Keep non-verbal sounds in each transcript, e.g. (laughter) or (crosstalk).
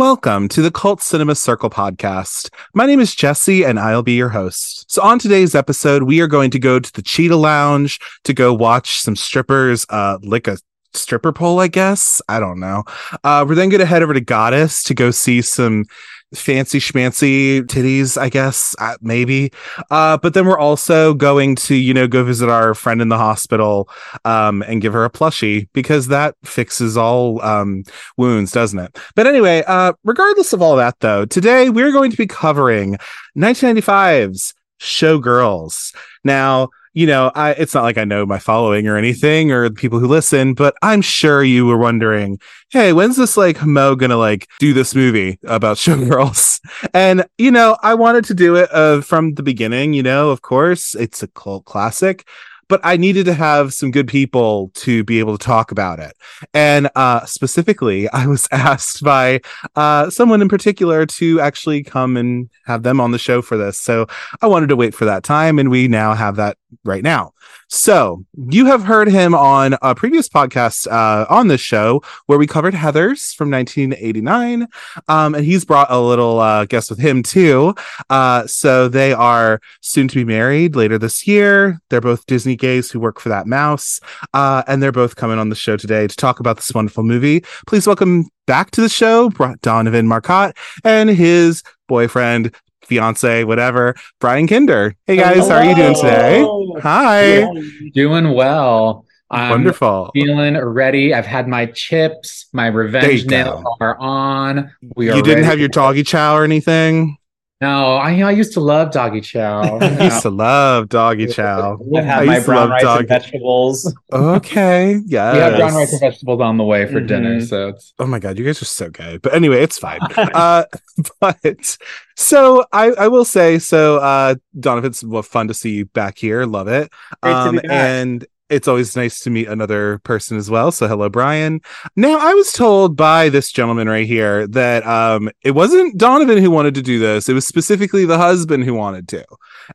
welcome to the Cult Cinema Circle podcast. My name is Jesse, and I'll be your host. So, on today's episode, we are going to go to the Cheetah Lounge to go watch some strippers uh, lick a stripper pole, I guess. I don't know. Uh, we're then going to head over to Goddess to go see some fancy schmancy titties, I guess, uh, maybe. Uh, but then we're also going to, you know, go visit our friend in the hospital um, and give her a plushie because that fixes all um, wounds, doesn't it? But anyway, uh, regardless of all that, though, today we're going to be covering 1995's Showgirls. Now, you know, I it's not like I know my following or anything or the people who listen, but I'm sure you were wondering, hey, when's this like Mo gonna like do this movie about (laughs) showgirls? And you know, I wanted to do it uh, from the beginning. You know, of course, it's a cult classic, but I needed to have some good people to be able to talk about it. And uh, specifically, (laughs) I was asked by uh, someone in particular to actually come and have them on the show for this. So I wanted to wait for that time, and we now have that right now. So you have heard him on a previous podcast uh, on this show where we covered Heathers from 1989, um, and he's brought a little uh, guest with him too. Uh, so they are soon to be married later this year. They're both Disney gays who work for that mouse, uh, and they're both coming on the show today to talk about this wonderful movie. Please welcome back to the show Donovan Marcotte and his boyfriend fiance, whatever, Bryan Kinder. Hey guys, Hello. how are you doing today? Hi. Doing well. I'm Wonderful. Feeling ready. I've had my chips. My revenge nails are on. We are. You didn't have your doggy chow or anything. No, I, I used to love doggy chow. (laughs) I used to love doggy chow. I've had my brown rice doggy... and vegetables. (laughs) Okay, yeah. We have brown rice and vegetables on the way for mm-hmm. dinner. So it's... oh my god, you guys are so good. But anyway, it's fine. uh, (laughs) but so I, I will say so. Uh, Donovan, it's fun to see you back here. Love it. Um, and it's always nice to meet another person as well. So hello, Bryan. Now I was told by this gentleman right here that um it wasn't Donovan who wanted to do this. It was specifically the husband who wanted to.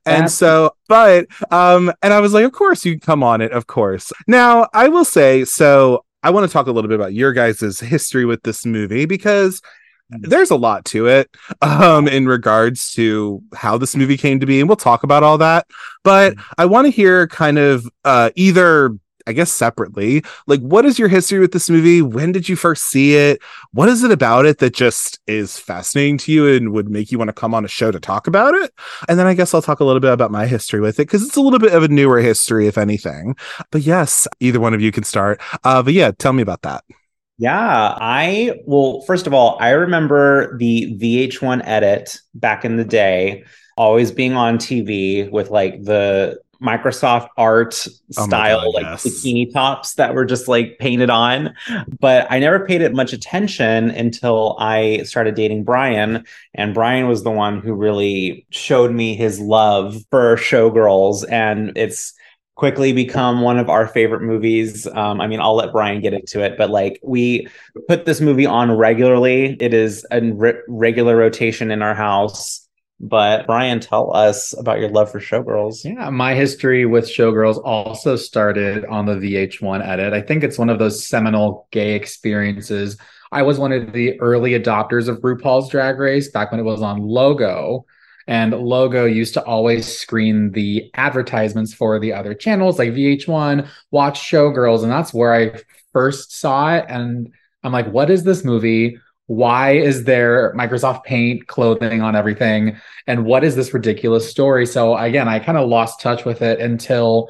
And so but um and I was like, of course you come on it, of course. Now I will say so I want to talk a little bit about your guys' history with this movie because there's a lot to it um in regards to how this movie came to be and we'll talk about all that but mm-hmm. i want to hear kind of uh either i guess separately like what is your history with this movie? When did you first see it? What is it about it that just is fascinating to you and would make you want to come on a show to talk about it? And then i guess i'll talk a little bit about my history with it because it's a little bit of a newer history if anything. But yes either one of you can start. Uh but yeah tell me about that yeah, I well, first of all, I remember the VH1 edit back in the day always being on TV with like the Microsoft art oh style, God, like yes. bikini tops that were just like painted on. But I never paid it much attention until I started dating Bryan. And Bryan was the one who really showed me his love for showgirls. And it's quickly become one of our favorite movies. Um, I mean, I'll let Bryan get into it, but like we put this movie on regularly. It is a re- regular rotation in our house. But Bryan, tell us about your love for Showgirls. Yeah, my history with Showgirls also started on the VH1 edit. I think it's one of those seminal gay experiences. I was one of the early adopters of RuPaul's Drag Race back when it was on Logo and Logo used to always screen the advertisements for the other channels like VH1, Watch Showgirls, and that's where I first saw it. And I'm like, what is this movie? Why is there Microsoft Paint clothing on everything? And what is this ridiculous story? So again, I kind of lost touch with it until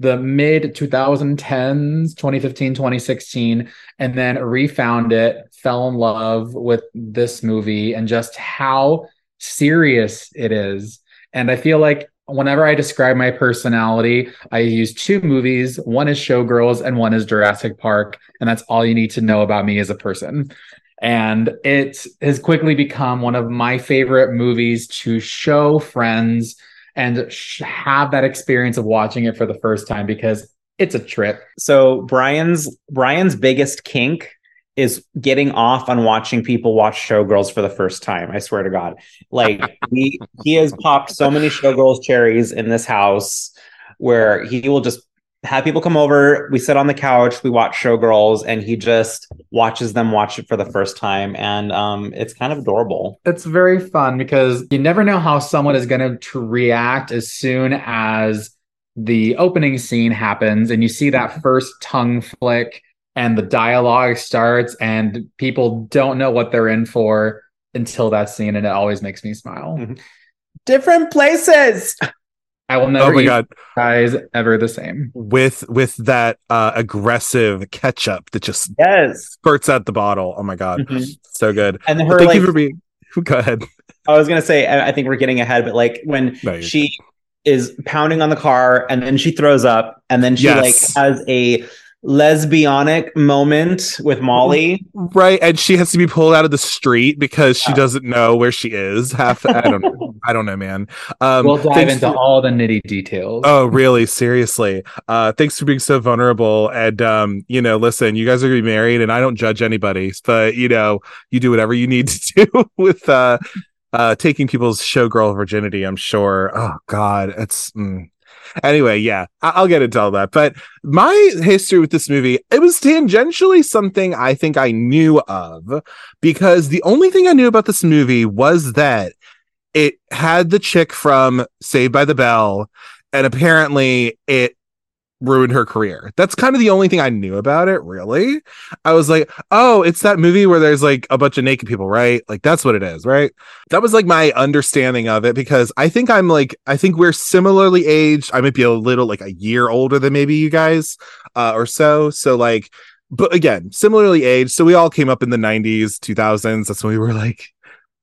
the mid 2010s 2015 2016 and then refound it fell in love with this movie and just how serious it is. And I feel like whenever I describe my personality, I use two movies. One is Showgirls and one is Jurassic Park. And that's all you need to know about me as a person. And it has quickly become one of my favorite movies to show friends and sh- have that experience of watching it for the first time because it's a trip. So Bryan's Bryan's biggest kink is getting off on watching people watch showgirls for the first time. I swear to God. Like he he has popped so many showgirls cherries in this house where he will just have people come over. We sit on the couch, we watch Showgirls, and he just watches them watch it for the first time, and um, it's kind of adorable. It's very fun because you never know how someone is going to react as soon as the opening scene happens, and you see that first tongue flick, and the dialogue starts, and people don't know what they're in for until that scene, and it always makes me smile. Mm-hmm. Different places. I will never oh my eat god guys ever the same. with with that uh aggressive ketchup that just Yes. spurts out the bottle oh my god Mhm. so good And But her thank like you for being (laughs) go ahead I was gonna say, I I think we're getting ahead, but like when No, she is pounding on the car and then she throws up and then she Yes. like has a lesbianic moment with Molly. right and she has to be pulled out of the street because she Yeah. doesn't know where she is half i don't know (laughs) i don't know man um we'll dive into for- all the nitty details. Oh, really? Seriously. Uh thanks for being so vulnerable. And um, you know, listen, you guys are gonna be married and I don't judge anybody, but you know, you do whatever you need to (laughs) do with uh uh taking people's showgirl virginity, I'm sure. Oh god, it's mm. Anyway, yeah, I- I'll get into all that. But my history with this movie, it was tangentially something I think I knew of because the only thing I knew about this movie was that it had the chick from Saved by the Bell, and apparently it ruined her career. That's kind of the only thing I knew about it, really. I was like, oh, it's that movie where there's like a bunch of naked people, right? Like that's what it is, right? That was like my understanding of it because I think I'm like, I think we're similarly aged. I might be a little like a year older than maybe you guys uh, or so. So like, but again, similarly aged. So we all came up in the 90s, 2000s. That's when we were like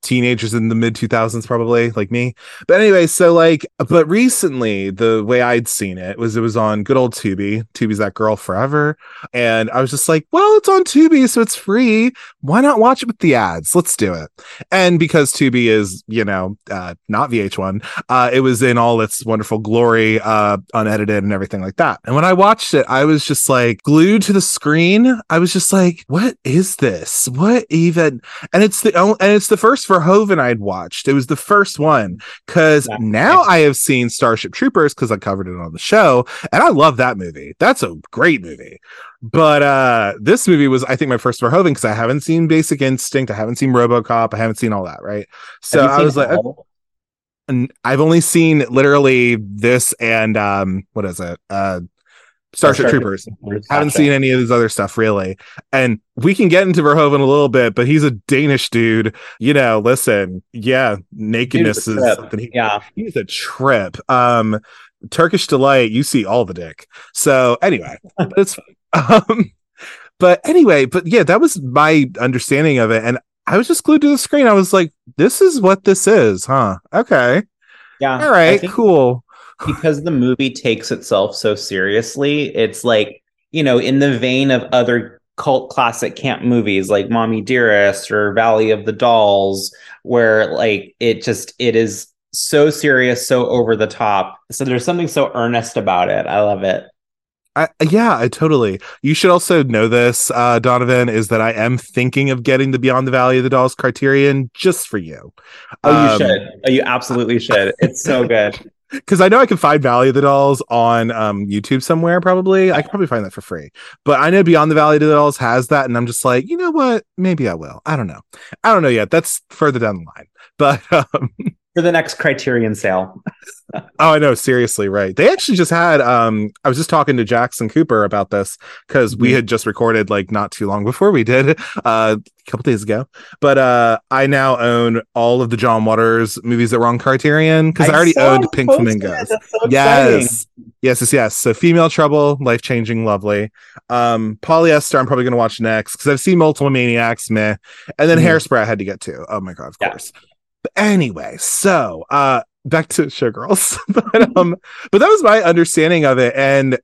teenagers in the mid 2000s probably like me. But anyway so like but recently the way i'd seen it was it was on good old tubi. Tubi's that girl forever. And i was just like well it's on tubi so it's free. Why not watch it with the ads? Let's do it. And because tubi is you know uh not vh1 uh it was in all its wonderful glory uh unedited and everything like that. And when i watched it i was just like glued to the screen. I was just like what is this? What even? And it's the and it's the first Verhoeven I'd watched. It was the first one because Yeah. now I have seen Starship Troopers because I covered it on the show, and I love that movie. That's a great movie. But uh this movie was, I think, my first Verhoeven because I haven't seen Basic Instinct, I haven't seen RoboCop, I haven't seen all that, right? So I was like, all? and I've only seen literally this and um, what is it? Uh, Starship Starship Troopers. Troopers, Haven't gotcha. seen any of his other stuff really. And we can get into Verhoeven a little bit, but he's a Danish dude. You know, listen, yeah, nakedness is something he, Yeah. he's a trip. Um, Turkish delight, you see all the dick. So anyway, but it's (laughs) um, but anyway, but yeah, that was my understanding of it, and I was just glued to the screen. I was like, "This is what this is, huh? Okay, Yeah. all right, think cool." Because the movie takes itself so seriously, it's like, you know, in the vein of other cult classic camp movies like Mommie Dearest or Valley of the Dolls, where like it just it is so serious, so over the top. So there's something so earnest about it. I love it. I, yeah, I totally. You should also know this, uh, Donovan, is that I am thinking of getting the Beyond the Valley of the Dolls Criterion just for you. Oh, you Um, should. Oh, you absolutely should. It's so good. Because I know I can find Valley of the Dolls on um, YouTube somewhere. Probably, I can probably find that for free. But I know Beyond the Valley of the Dolls has that, and I'm just like, you know what? Maybe I will. I don't know. I don't know yet. That's further down the line. But (laughs) um, For the next Criterion sale. (laughs) oh, I know. Seriously, right? They actually just had. Um, I was just talking to Jackson Cooper about this because we Mhm. had just recorded like not too long before we did, uh, a couple days ago. But uh, I now own all of the John Waters movies that were on Criterion because I, already owned Pink. Flamingos. So. Yes. Yes, yes, yes. So female trouble, life changing, lovely. Um, polyester, I'm probably gonna watch next because I've seen multiple maniacs, meh. And then Mhm. hairspray I had to get to. Oh my god, of Yeah. course. But anyway, so uh back to Showgirls. (laughs) but um, but that was my understanding of it. And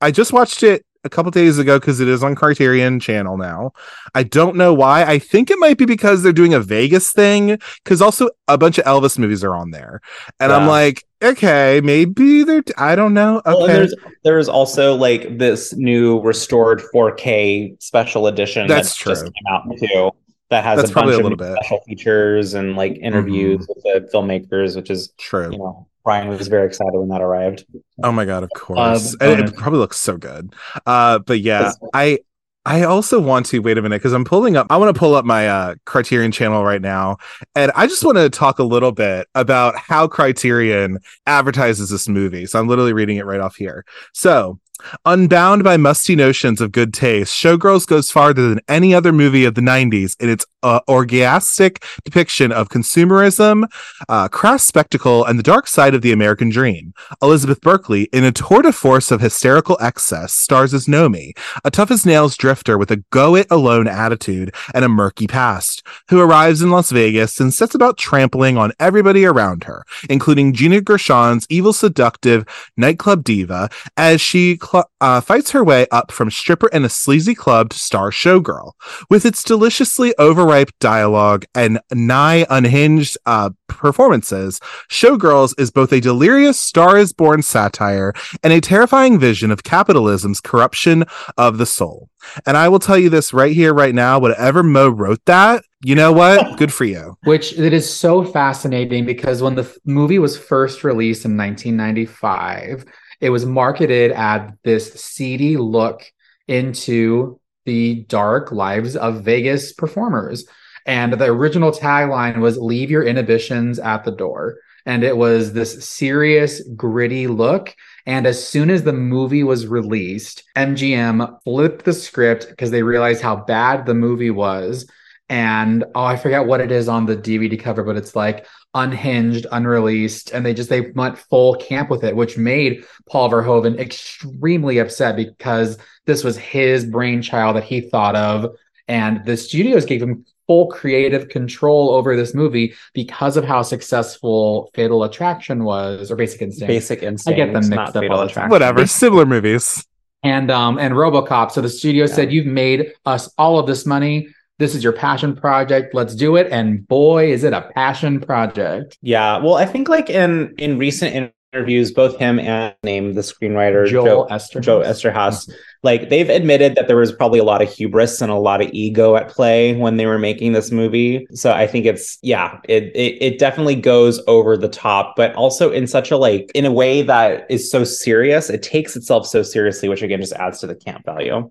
I just watched it a couple days ago because it is on Criterion channel now. I don't know why. I think it might be because they're doing a Vegas thing, because also a bunch of Elvis movies are on there. And I'm like, okay, maybe they're I don't know. Well, Okay. there's there's also like this new restored 4K special edition That's that just came out too. That has That's a bunch a of bit. special features and like interviews Mhm. with the filmmakers, which is True. you know Bryan was very excited when that arrived. Oh my god, of course. Uh, And it probably looks so good. Uh but yeah, I I also want to wait a minute because I'm pulling up I want to pull up my uh Criterion channel right now. And I just want to talk a little bit about how Criterion advertises this movie. So I'm literally reading it right off here. So Unbound by musty notions of good taste, Showgirls goes farther than any other movie of the 90s in its uh, orgastic depiction of consumerism, uh, crass spectacle, and the dark side of the American dream. Elizabeth Berkley, in a tour de force of hysterical excess, stars as Nomi, a tough as nails drifter with a go it alone attitude and a murky past, who arrives in Las Vegas and sets about trampling on everybody around her, including Gina Gershon's evil, seductive nightclub diva, as she cl- uh, fights her way up from stripper in a sleazy club to star showgirl. With its deliciously overripe dialogue and nigh unhinged uh, performances, Showgirls is both a delirious Star is Born satire and a terrifying vision of capitalism's corruption of the soul. And I will tell you this right here, right now whatever Mo wrote that, you know what? (laughs) Good for you. Which it is so fascinating because when the movie was first released in 1995, it was marketed at this seedy look into the dark lives of Vegas performers. And the original tagline was leave your inhibitions at the door. And it was this serious, gritty look. And as soon as the movie was released, MGM flipped the script because they realized how bad the movie was and oh i forget what it is on the dvd cover but it's like unhinged unreleased and they just they went full camp with it which made paul verhoeven extremely upset because this was his brainchild that he thought of and the studios gave him full creative control over this movie because of how successful fatal attraction was or basic instinct Basic instinct. I get them mixed not up Fatal all the time. Attraction. Whatever. Similar movies. and um and RoboCop. So the studio Yeah. said, "You've made us all of this money. This is your passion project. Let's do it." And boy, is it a passion project. Yeah. Well, I think like in in recent interviews, both him and name the screenwriter Joel Joe Esther. Joe Eszterhas, like they've admitted that there was probably a lot of hubris and a lot of ego at play when they were making this movie. So I think it's yeah, it it, it definitely goes over the top, but also in such a like in a way that is so serious. It takes itself so seriously, which again just adds to the camp value.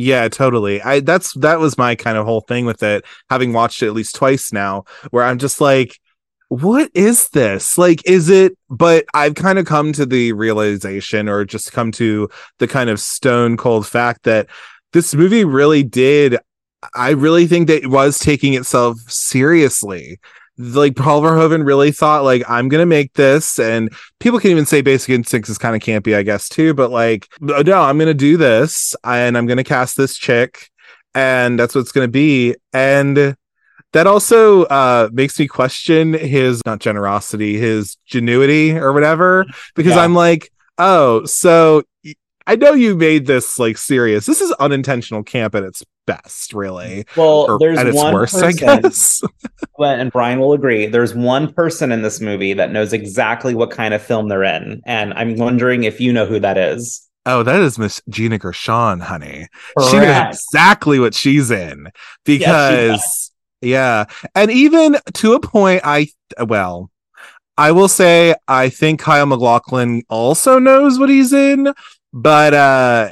Yeah, totally. I that's that was my kind of whole thing with it, having watched it at least twice now, where I'm just like, what is this? Like, is it but I've kind of come to the realization or just come to the kind of stone cold fact that this movie really did I really think that it was taking itself seriously. Like Paul Verhoeven really thought like I'm gonna make this, and people can even say Basic Instincts is kind of campy, I guess too. But like, no, I'm gonna do this, and I'm gonna cast this chick, and that's what it's gonna be. And that also uh makes me question his not generosity, his genuity or whatever, because Yeah. I'm like, oh, so I know you made this like serious. This is unintentional camp at its best, really. Well, Or there's at its one worst, person, I guess. (laughs) And Bryan will agree. There's one person in this movie that knows exactly what kind of film they're in, and I'm wondering if you know who that is. Oh, that is Miss Gina Gershon, honey. She knows exactly what she's in because yeah, and even to a point, I well, I will say I think Kyle MacLachlan also knows what he's in, but uh,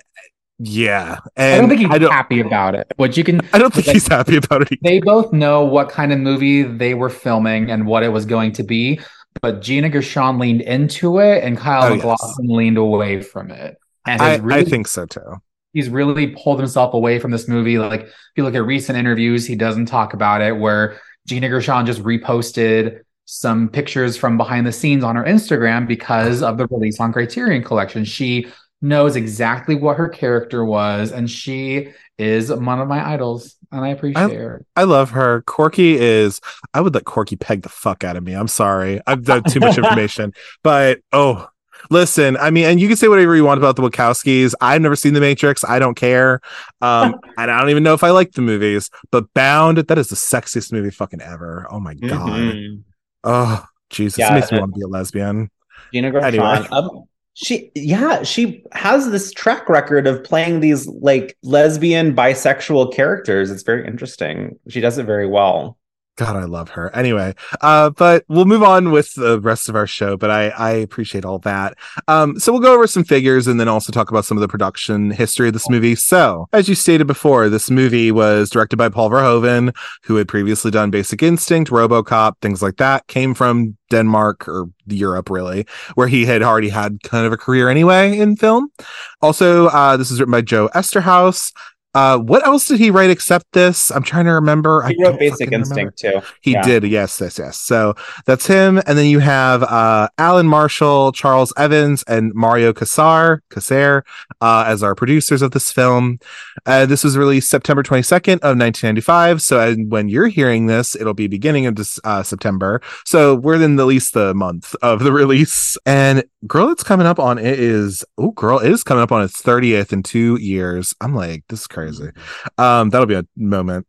yeah, and I don't think he's don't, happy about it. Which you can. I don't think like- he's happy about it. Either. They both know what kind of movie they were filming and what it was going to be, but Gina Gershon leaned into it, and Kyle Oh, yes. Leaned away from it. And I, really I think so too. he's really pulled himself away from this movie. Like if you look at recent interviews, he doesn't talk about it. Where Gina Gershon just reposted some pictures from behind the scenes on her Instagram because of the release on Criterion Collection. She knows exactly what her character was, and she is one of my idols, and I appreciate her. I love her. Corky is. I would let Corky peg the fuck out of me. I'm sorry. I've done too much information, (laughs) but oh, listen. I mean, and you can say whatever you want about the Wachowskis. I've never seen The Matrix. I don't care. Um, (laughs) and I don't even know if I like the movies. But Bound, that is the sexiest movie fucking ever. Oh my god. Mhm. Oh Jesus, Yeah, it makes me want to be a lesbian. Gina Gershon. Anyway. Um, she, yeah, she has this track record of playing these like lesbian, bisexual characters. It's very interesting. She does it very well. God, I love her. Anyway, uh, but we'll move on with the rest of our show. But I, I appreciate all that. Um, so we'll go over some figures and then also talk about some of the production history of this movie. So, as you stated before, this movie was directed by Paul Verhoeven, who had previously done Basic Instinct, RoboCop, things like that. Came from Denmark or Europe, really, where he had already had kind of a career anyway in film. Also, uh, this is written by Joe Eszterhas. Uh, what else did he write except this? I'm trying to remember. He wrote Basic fucking remember. Instinct too. He Yeah. did, yes, yes, yes. So that's him, and then you have uh, Alan Marshall, Charles Evans, and Mario Kassar, Casair, uh, as our producers of this film. Uh, this was released September 22nd of 1995. So when you're hearing this, it'll be beginning of this uh, September. So we're in at least the month of the (laughs) release. And girl, it's coming up on it is oh girl, it is coming up on its 30th in two years. I'm like, this is crazy. Um, that'll be a moment.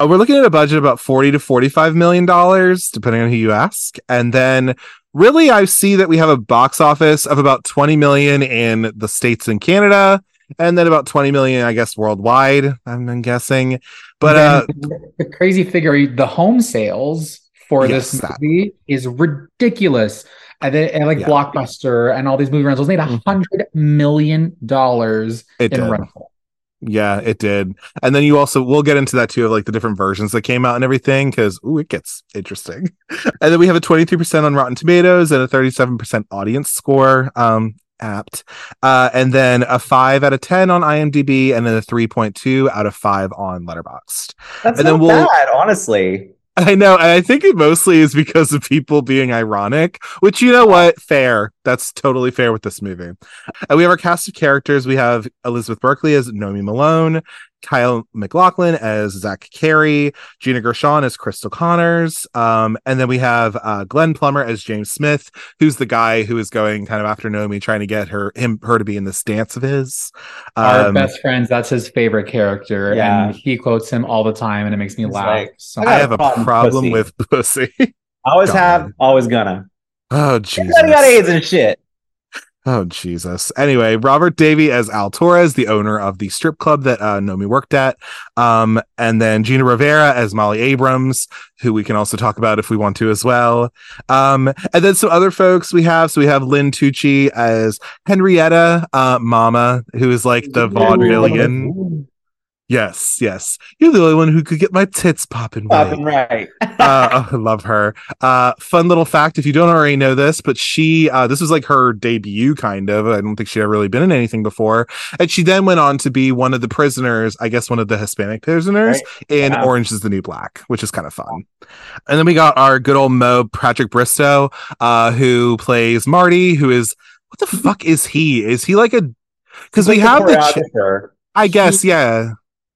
Uh, we're looking at a budget of about 40 to 45 million dollars depending on who you ask and then really i see that we have a box office of about 20 million in the states and canada and then about 20 million i guess worldwide i'm, guessing but uh the crazy figure, the home sales for Yes, this movie is ridiculous. And, then, and like Yeah. Blockbuster and all these movie rentals made a Mhm. hundred million dollars in did rental. Yeah it did. And then you also we'll get into that too of like the different versions that came out and everything because ooh it gets interesting. (laughs) And then we have a 23% on rotten tomatoes and a 37% audience score um apt. Uh and then a 5 out of 10 on imdb and then a 3.2 out of 5 on letterboxd. That's And not then we'll- bad, honestly. I know, and I think it mostly is because of people being ironic, which you know what, fair. That's totally fair with this movie. And we have our cast of characters. We have Elizabeth Berkley as Nomi Malone, Kyle MacLachlan as Zach Carey, Gina Gershon as Cristal Connors, um, and then we have uh, Glenn Plummer as James Smith, who's the guy who is going kind of after Nomi, trying to get her him her to be in this dance of his. Our Um, best friends, that's his favorite character. Yeah. And he quotes him all the time and it makes me He's laugh. like, so I I have a problem problem, with pussy. with pussy. Always (laughs) God. have, always gonna. Oh Jesus! Everybody got AIDS and shit. Oh Jesus. Anyway, Robert Davi as Al Torres, the owner of the strip club that uh, Nomi worked at. Um, and then Gina Ravera as Molly Abrams, who we can also talk about if we want to as well. Um, and then some other folks we have. So we have Lin Tucci as Henrietta uh, Mama, who is like the vaudevillian. Yes, yes. You're the only one who could get my tits popping right Popping right. (laughs) uh, I love her. Uh, fun little fact if you don't already know this, but she, uh, this was like her debut, kind of. I don't think she'd ever really been in anything before. And she then went on to be one of the prisoners, I guess one of the Hispanic prisoners in Yeah. Orange is the New Black, which is kind of fun. And then we got our good old Mo Patrick Bristow, uh, who plays Marty, who is, what the fuck is he? Is he like a, because we Like have the, ch- I guess, yeah.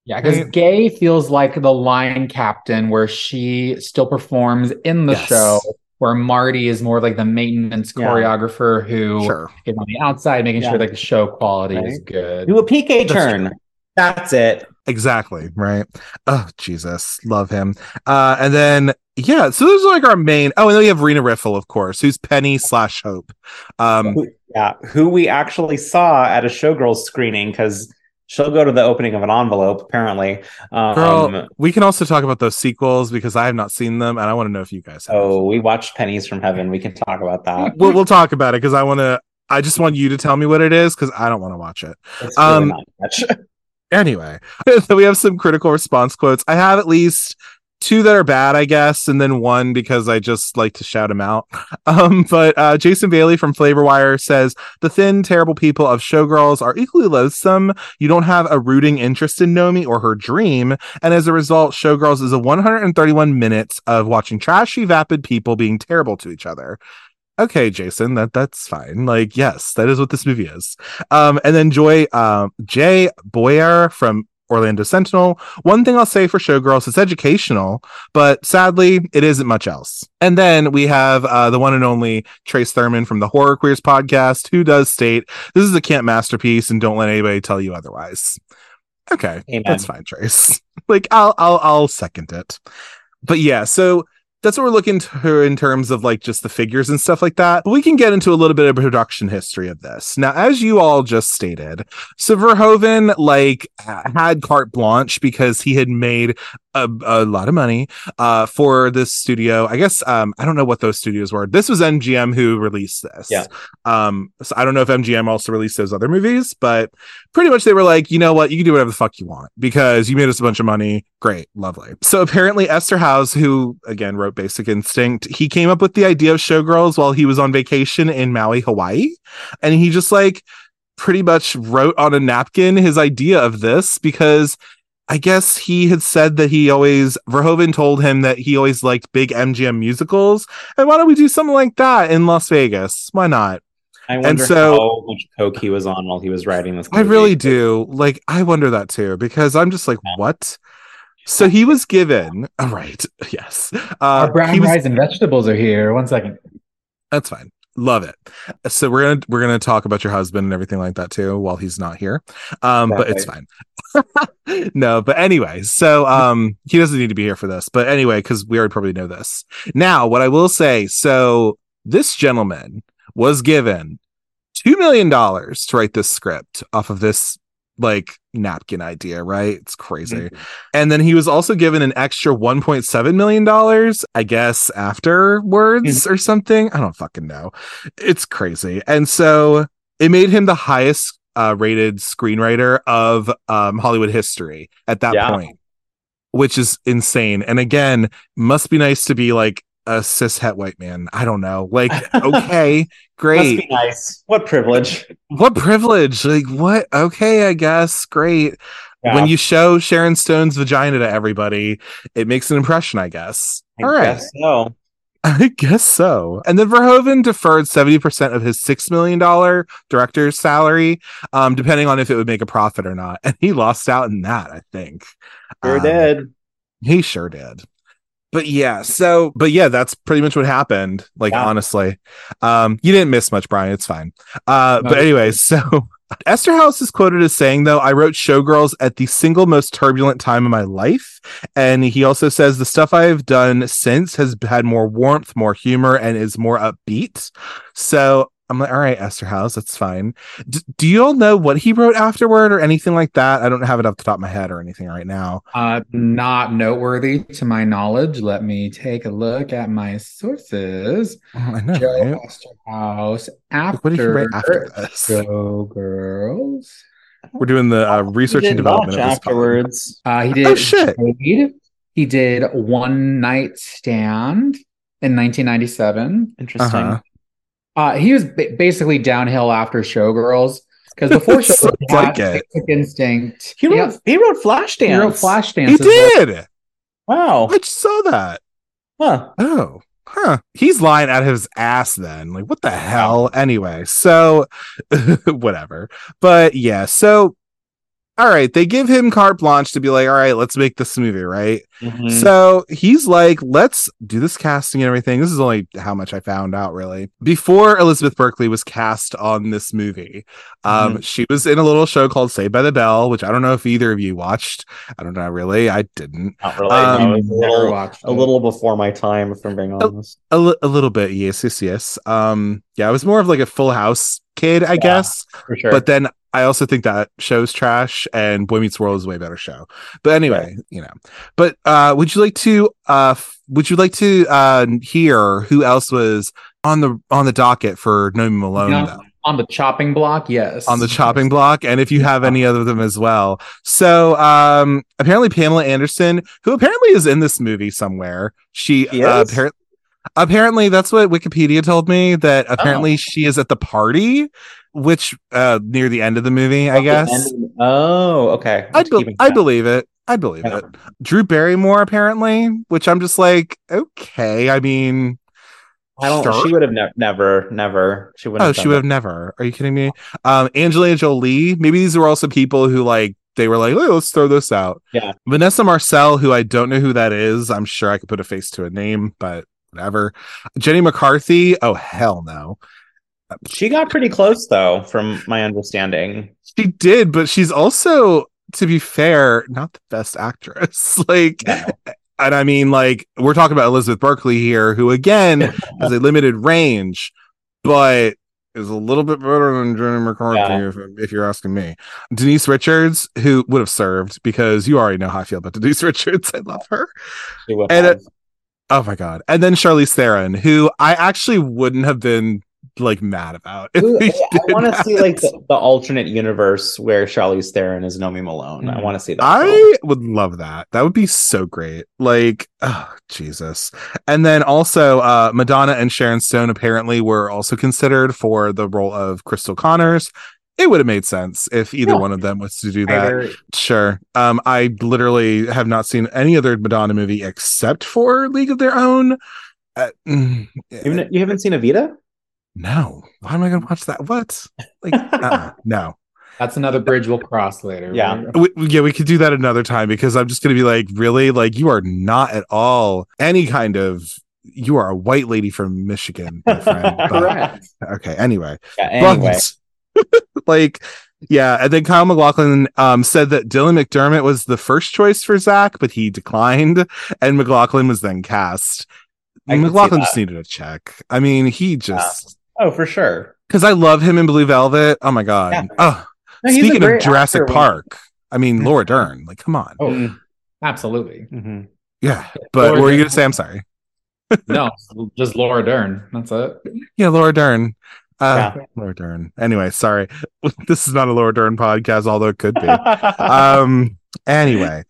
Yeah, because Gay feels like the line captain where she still performs in the Yes. show, where Marty is more like the maintenance Yeah. choreographer who is Sure. on the outside, making Yeah. sure like the show quality is good. Do a piqué That's turn. That's it. Exactly, right? Oh, Jesus. Love him. Uh, and then yeah, so those are like our main oh, and then we have Rena Riffel, of course, who's Penny slash Hope. Um yeah, who we actually saw at a Showgirls screening because she'll go to the opening of an envelope apparently. Um, girl, we can also talk about those sequels because I have not seen them and I want to know if you guys have. oh, we watched Pennies from Heaven. We can talk about that. (laughs) We'll we'll talk about it because I want to I just want you to tell me what it is because I don't want to watch it. It's really Um, not much. (laughs) Anyway, so (laughs) we have some critical response quotes. I have at least two that are bad, I guess, and then one because I just like to shout them out. (laughs) Um, but uh, Jason Bailey from Flavorwire says the thin, terrible people of Showgirls are equally loathsome. You don't have a rooting interest in Nomi or her dream, and as a result, Showgirls is a 131 minutes of watching trashy, vapid people being terrible to each other. Okay, Jason, that that's fine. Like, yes, that is what this movie is. Um, and then Joy, um, Jay Boyer from Orlando Sentinel. One thing I'll say for Showgirls, it's educational, but sadly, it isn't much else. And then we have uh, the one and only Trace Thurman from the Horror Queers podcast, who does state this is a camp masterpiece, and don't let anybody tell you otherwise. Okay, Amen. that's fine, Trace. (laughs) like, I'll I'll I'll second it. But yeah, so that's what we're looking to in terms of like just the figures and stuff like that. But we can get into a little bit of production history of this. Now, as you all just stated, so Verhoeven like had carte blanche because he had made a, a lot of money uh, for this studio. I guess um, I don't know what those studios were. This was MGM who released this. Yeah. Um, so I don't know if MGM also released those other movies, but pretty much they were like, you know what, you can do whatever the fuck you want because you made us a bunch of money. Great, lovely. So apparently Eszterhas, who again wrote Basic Instinct, he came up with the idea of Showgirls while he was on vacation in Maui, Hawaii, and he just like pretty much wrote on a napkin his idea of this because I guess he had said that he always Verhoeven told him that he always liked big MGM musicals, and why don't we do something like that in Las Vegas? Why not? I wonder so- how much coke he was on while he was writing this. I really do. Like, I wonder that too because I'm just like, Yeah. what? So he was given. All right. (laughs) Yes. Uh, Our brown he was- rice and vegetables are here. One second. That's fine. Love it. So we're gonna we're gonna talk about your husband and everything like that too while he's not here. Um, but it's fine. (laughs) no, but anyway, so um he doesn't need to be here for this. But anyway, because we already probably know this. Now, what I will say, so this gentleman was given two million dollars to write this script off of this like napkin idea, right? It's crazy. And then he was also given an extra 1.7 million dollars, I guess, afterwards or something. I don't fucking know. It's crazy. And so it made him the highest uh, rated screenwriter of um, Hollywood history at that Yeah. point, which is insane. And again, must be nice to be like a cis het white man. I don't know. Like, (laughs) okay, Must great be nice. What privilege. what privilege like what okay i guess great Yeah, when you show sharon stone's vagina to everybody it makes an impression i guess I all right guess so. (laughs) i guess so and then verhoeven deferred 70% of his $6 million director's salary um, depending on if it would make a profit or not and he lost out in that i think Sure Um, did. he sure did. But yeah, so but yeah, that's pretty much what happened. Like Yeah. honestly. Um you didn't miss much, Bryan. It's fine. Uh No. but anyway, (laughs) so Eszterhas is quoted as saying, though, I wrote Showgirls at the single most turbulent time of my life. And he also says the stuff I've done since has had more warmth, more humor, and is more upbeat. So I'm like, all right, Eszterhas, that's fine. D- do you all know what he wrote afterward or anything like that? I don't have it off the top of my head or anything right now. Uh, not noteworthy to my knowledge. Let me take a look at my sources. Oh, I know, Joe right? House Like, what did he write after after this? Showgirls. We're doing the uh, research and development much of this pod. afterwards. Uh, he did Oh, shit. Jade. He did One Night Stand in 1997. Interesting. Uh-huh. Uh, he was ba- basically downhill after Showgirls because before (laughs) Sounds Showgirls, he like it. Basic Instinct. He wrote. Yeah, He wrote Flashdance. he wrote Flashdance. He as well. did. Wow. I just saw that. Huh. Oh, huh. He's lying out of his ass then. Like, what the hell? Anyway, so (laughs) whatever. But yeah, so all right, they give him carte blanche to be like, all right, let's make this movie, right? Mhm. So he's like, let's do this casting and everything. This is only how much I found out, really. Before Elizabeth Berkley was cast on this movie, um, she was in a little show called Saved by the Bell, which I don't know if either of you watched. I don't know, really. I didn't. Not really. Um, no, a little, a little before my time, if I'm being honest. A, li- a little bit, yes, yes, yes. Um, yeah, it was more of like a Full House kid, I guess. For sure. But then I also think that show's trash, and Boy Meets World is a way better show. But anyway, you know. But uh, would you like to uh, f- would you like to uh, hear who else was on the on the docket for Nomi Malone Yeah. though? on the chopping block. Yes, on the chopping block and if you have any other of them as well so um apparently pamela anderson who apparently is in this movie somewhere she She uh, is? Appar- apparently that's what wikipedia told me that apparently she is at the party which uh near the end of the movie i guess oh, okay. I, be- I believe it i believe Yeah. it drew barrymore apparently which i'm just like okay i mean I don't. sure. She would have ne- never, never. She. Oh, have she would have never. Are you kidding me? Um, Angelina Jolie. Maybe these were also people who like they were like, "Oh, let's throw this out. Yeah. Vanessa Marcil, who I don't know who that is. I'm sure I could put a face to a name, but whatever. Jenny McCarthy. Oh hell no. She got pretty close though, from my understanding. She did, but she's also, to be fair, not the best actress. (laughs) like, and I mean, like, we're talking about Elizabeth Berkley here, who again (laughs) has a limited range, but is a little bit better than Jenny McCarthy, Yeah. if, if you're asking me. Denise Richards, who would have served because you already know how I feel about (laughs) Denise Richards. I love her. And uh, have. Oh my god! And then Charlize Theron, who I actually wouldn't have been like mad about. Ooh, I (laughs) want to see like the, the alternate universe where Charlize Theron is Nomi Malone. I Mhm. want to see that. film. I would love that. That would be so great. Like, oh Jesus. And then also uh Madonna and Sharon Stone apparently were also considered for the role of Cristal Connors. It would have made sense if either Yeah. one of them was to do that. Either- Sure. Um, I literally have not seen any other Madonna movie except for League of Their Own. Uh, mm, Even you haven't seen Evita? no. Why am I going to watch that? What? Like, (laughs) uh, no. that's another bridge we'll cross later. Yeah. We, we- yeah, we could do that another time because I'm just going to be like, really? Like, you are not at all any kind of. You are a white lady from Michigan, my friend. (laughs) But- Correct. okay. Anyway, Yeah. Anyway, but (laughs) like, yeah. And then Kyle MacLachlan um, said that Dylan McDermott was the first choice for Zach, but he declined, and MacLachlan was then cast. I MacLachlan just needed a check. I mean, he just oh for sure. because I love him in Blue Velvet. Oh my god. Yeah. Oh, No, speaking of Jurassic actor when- Park, I mean Laura Dern. Like, come on. Oh, absolutely. Mhm. Yeah, but Laura what were you gonna say? I'm sorry. No, (laughs) just Laura Dern. That's it. Yeah, Laura Dern. Uh, Yeah. Laura Dern. Anyway, sorry. (laughs) This is not a Laura Dern podcast, although it could be. um anyway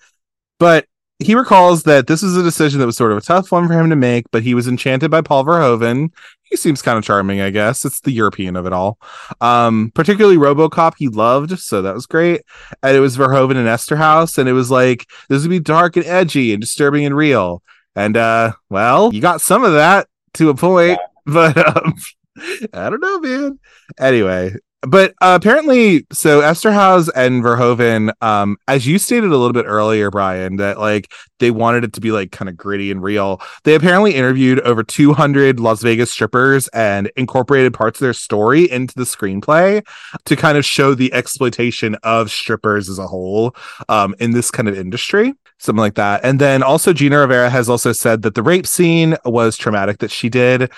but he recalls that this was a decision that was sort of a tough one for him to make but he was enchanted by paul verhoeven he seems kind of charming i guess it's the european of it all um particularly robocop he loved so that was great and it was verhoeven and eszterhas and it was like this would be dark and edgy and disturbing and real and uh well you got some of that to a point (laughs) but um (laughs) i don't know man. Anyway but uh, apparently so Eszterhas and Verhoeven um as you stated a little bit earlier Bryan that like they wanted it to be like kind of gritty and real they apparently interviewed over 200 Las Vegas strippers and incorporated parts of their story into the screenplay to kind of show the exploitation of strippers as a whole um in this kind of industry something like that. And then also Gina Ravera has also said that the rape scene was traumatic that she did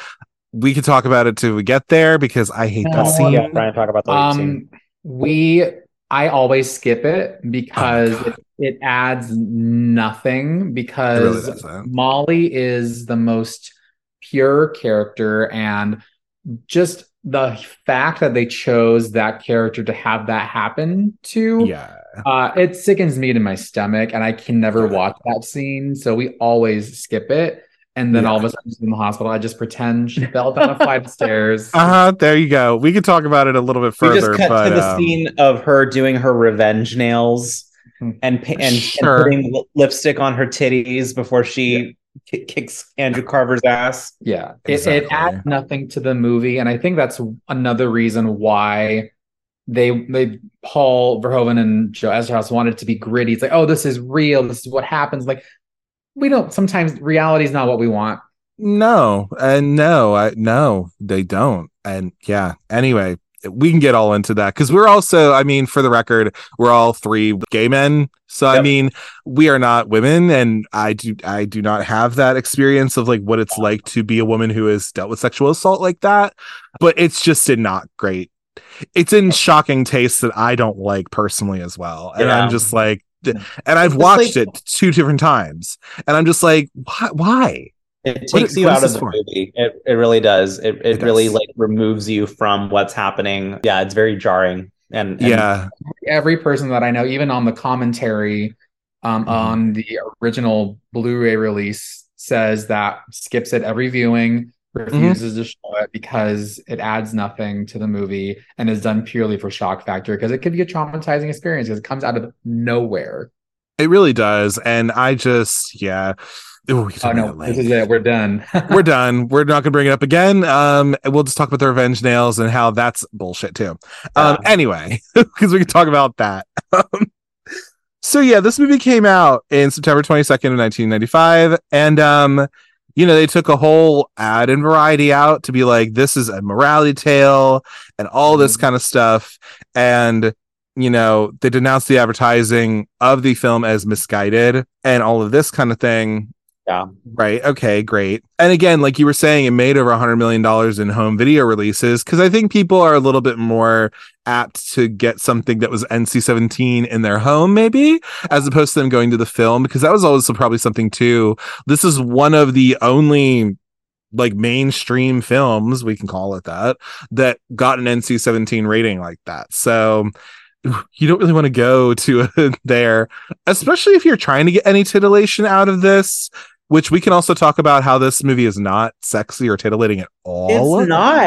we could talk about it till we get there because I hate that scene. yeah, Bryan, talk about the um, scene. We I always skip it because Oh, it, it adds nothing because doesn't. Molly is the most pure character and just the fact that they chose that character to have that happen to Yeah. uh it sickens me to my stomach and I can never Yeah. watch that scene so we always skip it and then Yeah. all of a sudden she's in the hospital I just pretend she (laughs) fell down a flight of stairs Uh-huh, there you go. We could talk about it a little bit further. we further, just cut but to the um, scene of her doing her revenge nails Hmm. and and, Sure. and putting lipstick on her titties before she ki- kicks Andrew Carver's ass. Yeah, it, Exactly. it adds nothing to the movie, and I think that's another reason why they they Paul Verhoeven and Joe Eszterhas wanted it to be gritty. It's like, oh, this is real. This is what happens. Like, we don't. Sometimes reality is not what we want. no, and no, I no, they don't. And yeah, anyway, we can get all into that because we're also, I mean, for the record, we're all three gay men. So I mean, we are not women, and I do I do not have that experience of like what it's like to be a woman who has dealt with sexual assault like that. But it's just in not great. It's in shocking taste that I don't like personally as well, and I'm just like, th- and I've watched like- it two different times, and I'm just like, why? why? It What- takes you what is out of the for? movie. It it really does. It it, It really does. like removes you from what's happening. Yeah, it's very jarring. And, and Yeah, Every person that I know, even on the commentary, um, Mhm. on the original Blu-ray release, says that skips it every viewing, refuses to show it because it adds nothing to the movie and is done purely for shock factor because it could be a traumatizing experience because it comes out of nowhere. it really does, and I just yeah. Ooh, oh no! This is it. We're done. (laughs) we're done. We're not gonna bring it up again. Um, we'll just talk about the revenge nails and how that's bullshit too. Um, Yeah. anyway, (laughs) because we can talk about that. Um, so yeah, this movie came out in September 22nd of 1995, and um, you know, they took a whole ad in Variety out to be like, this is a morality tale and all this Mhm. kind of stuff, and you know, they denounced the advertising of the film as misguided and all of this kind of thing. Yeah. Right. Okay. Great. And again, like you were saying, it made over a hundred million dollars in home video releases because I think people are a little bit more apt to get something that was NC-17 in their home, maybe, as opposed to them going to the film because that was also probably something too. This is one of the only like mainstream films, we can call it that, that got an NC-17 rating like that. So you don't really want to go to (laughs) there, especially if you're trying to get any titillation out of this which we can also talk about how this movie is not sexy or titillating at all. It's not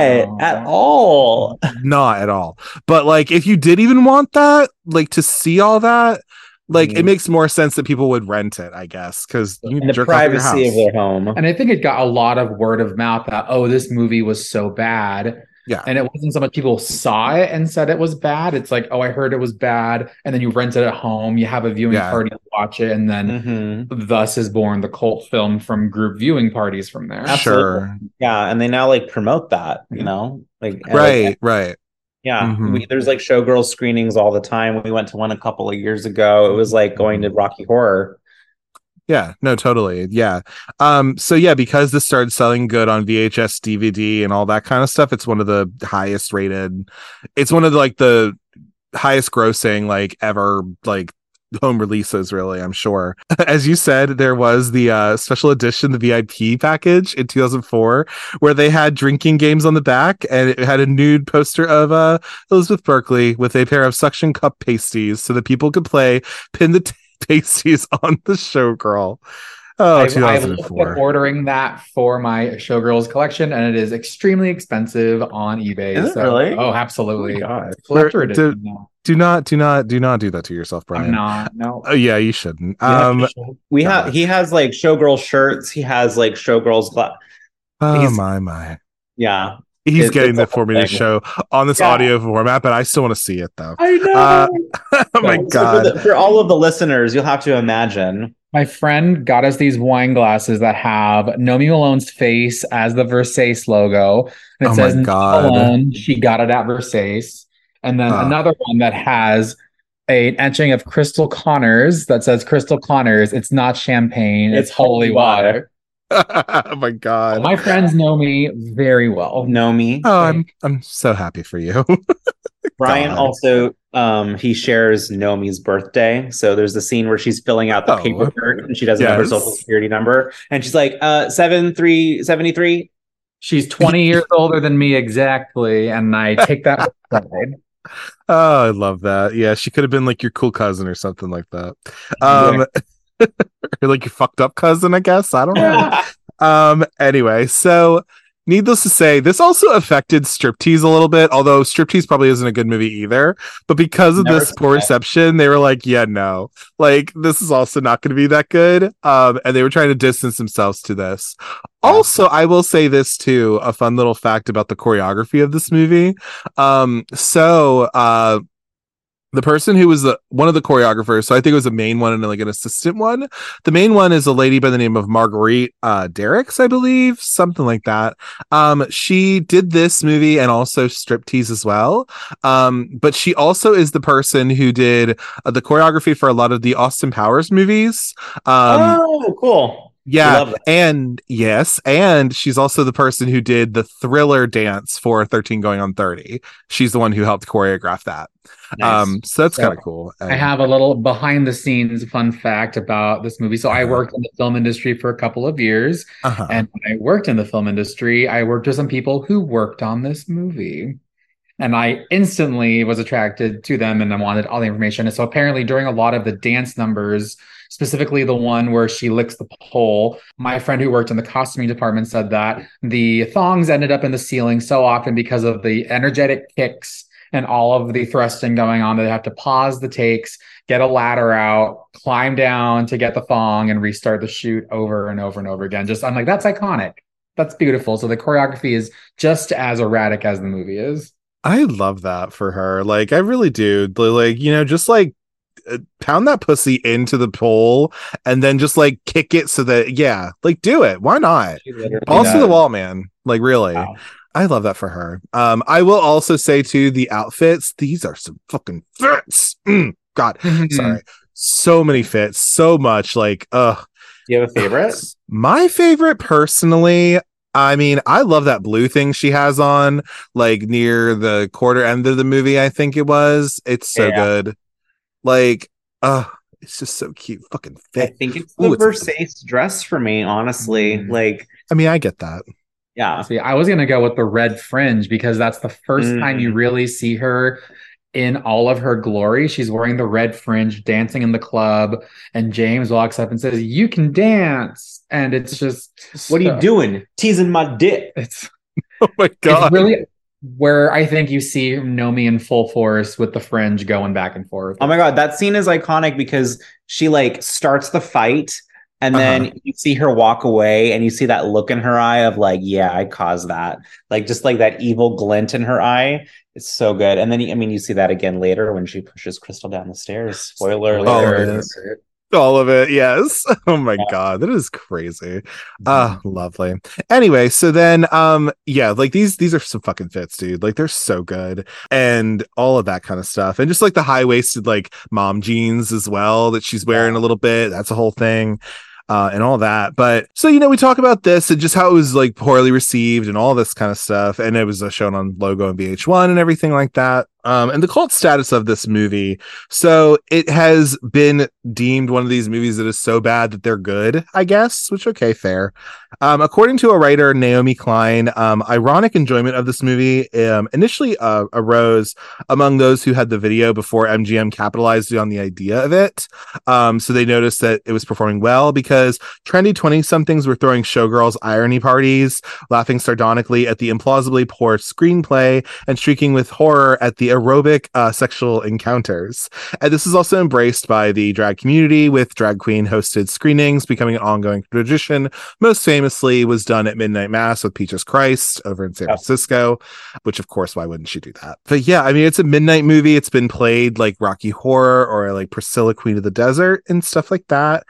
at all. Not at all. But like if you did even want that, like to see all that, like mm. it makes more sense that people would rent it, I guess, because you in the privacy of their home. And I think it got a lot of word of mouth that oh, this movie was so bad yeah. And it wasn't so much people saw it and said it was bad. It's like, oh, I heard it was bad. And then you rent it at home, you have a viewing yeah. party to watch it. And then mm-hmm. thus is born the cult film from group viewing parties from there. Sure. Yeah. And they now like promote that, you know? Like right, like, right. Yeah. Mm-hmm. We, there's like showgirl screenings all the time. We went to one a couple of years ago. It was like going to Rocky Horror yeah, no, totally. Yeah. Um, so yeah, because this started selling good on VHS, DVD, and all that kind of stuff, it's one of the highest rated. It's one of the like the highest grossing like ever like home releases really i'm sure (laughs) as you said there was the uh, special edition the vip package in 2004 where they had drinking games on the back and it had a nude poster of uh, elizabeth berkley with a pair of suction cup pasties so that people could play pin the t- pasties on the showgirl. Oh, I, 2004. I ordering that for my Showgirls collection, and it is extremely expensive on eBay. Is so, really? Oh, absolutely. Oh do, do, not, do not, do not do that to yourself, Bryan. I'm not. No. Oh, yeah, you shouldn't. Yeah, um, we have. He has like Showgirl shirts. He has like Showgirls. Gla- oh He's, my my. Yeah, He's it's, getting that for me to show on this yeah. audio format, but I still want to see it though. I know. Uh, (laughs) oh my god! for, the, for, all of the listeners, you'll have to imagine. My friend got us these wine glasses that have Nomi Malone's face as the Versace logo, and it oh says god. Malone. She got it at Versace, and then uh. another one that has a etching of Cristal Connors that says Cristal Connors. It's not champagne. It's, it's holy water. water. Oh (laughs) my god. My friends know me very well. Know me. Oh, I'm I'm so happy for you. (laughs) Bryan also um he shares Nomi's birthday. So there's the scene where she's filling out the oh. paperwork and she doesn't yes. have her social security number. And she's like, uh seven three seventy three. She's 20 years (laughs) older than me exactly. And I take that Oh, I love that. Yeah, she could have been like your cool cousin or something like that. Um or like your fucked up cousin, I guess. I don't know. um, anyway, so needless to say, this also affected striptease a little bit, although striptease probably isn't a good movie either. But because of Never this poor reception, they were like, yeah, no, like this is also not going to be that good. Um, and they were trying to distance themselves to this. Also, I will say this too, a fun little fact about the choreography of this movie. Um, so uh the person who was the one of the choreographers so i think it was a main one and like an assistant one. The main one is a lady by the name of marguerite uh derricks i believe something like that. Um she did this movie and also striptease as well. Um but she also is the person who did uh, the choreography for a lot of the austin powers movies. Um oh cool yeah, and yes, and she's also the person who did the thriller dance for 13 going on 30. She's the one who helped choreograph that. Nice. Um, so that's so kind of cool. I have a little behind the scenes fun fact about this movie. So uh-huh. I worked in the film industry for a couple of years, uh-huh. and when I worked in the film industry, I worked with some people who worked on this movie. And I instantly was attracted to them and I wanted all the information. And so apparently during a lot of the dance numbers, specifically the one where she licks the pole. My friend who worked in the costuming department said that the thongs ended up in the ceiling so often because of the energetic kicks and all of the thrusting going on. that They have to pause the takes, get a ladder out, climb down to get the thong, and restart the shoot over and over and over again. Just I'm like, that's iconic. That's beautiful. So the choreography is just as erratic as the movie is. I love that for her. Like, I really do. Like, you know, just like pound that pussy into the pole and then just like kick it so that yeah like do it. Why not? Balls to the wall man. Like really. Wow. i love that for her. Um i will also say to the outfits. These are some fucking fits. Mm, god. (laughs) Sorry. So many fits. So much. Like uh Do you have a favorite? My favorite personally, I mean, I love that blue thing she has on, like near the quarter end of the movie, I think it was. It's so Yeah. good. Like, uh, it's just so cute. Fucking I think it's Ooh, the it's- Versace dress for me, honestly. Mm. Like, I mean, I get that. yeah. See, I was gonna go with the red fringe because that's the 1st time you Mm. really see her in all of her glory. She's wearing the red fringe, dancing in the club, and James walks up and says, "You can dance," and it's just What are you doing? Teasing my dick. It's (laughs) Oh my god. it's really where I think you see Nomi in full force with the fringe going back and forth. Oh my god, that scene is iconic because she like starts the fight and then Uh-huh. you see her walk away and you see that look in her eye of like, yeah, I caused that. Like just like that evil glint in her eye. It's so good. And then I mean you see that again later when she pushes Cristal down the stairs. Spoiler Oh, alert. man. All of it, yes. (laughs) Oh my Yeah. god, that is crazy. Ah, lovely. Anyway, so then um yeah, like these these are some fucking fits, dude. Like they're so good and all of that kind of stuff. And just like the high-waisted like mom jeans as well that she's wearing a little bit. That's a whole thing. Uh, and all that. But so you know, we talk about this and just how it was like poorly received and all this kind of stuff. And it was uh, shown on logo and VH1 and everything like that. Um, and the cult status of this movie. So it has been deemed one of these movies that is so bad that they're good, I guess, which okay, fair. Um, according to a writer, Naomi Klein, um, ironic enjoyment of this movie um, initially uh, arose among those who had the video before MGM capitalized on the idea of it. Um, so they noticed that it was performing well because trendy 20 somethings were throwing showgirls irony parties, laughing sardonically at the implausibly poor screenplay, and shrieking with horror at the aerobic uh, sexual encounters. And this is also embraced by the drag community with drag queen hosted screenings becoming an ongoing tradition. Most famously was done at Midnight Mass with Peaches Christ over in San. Francisco, which of course, why wouldn't she do that? But yeah, I mean, it's a midnight movie. It's been played like Rocky Horror or like Priscilla Queen of the Desert and stuff like that.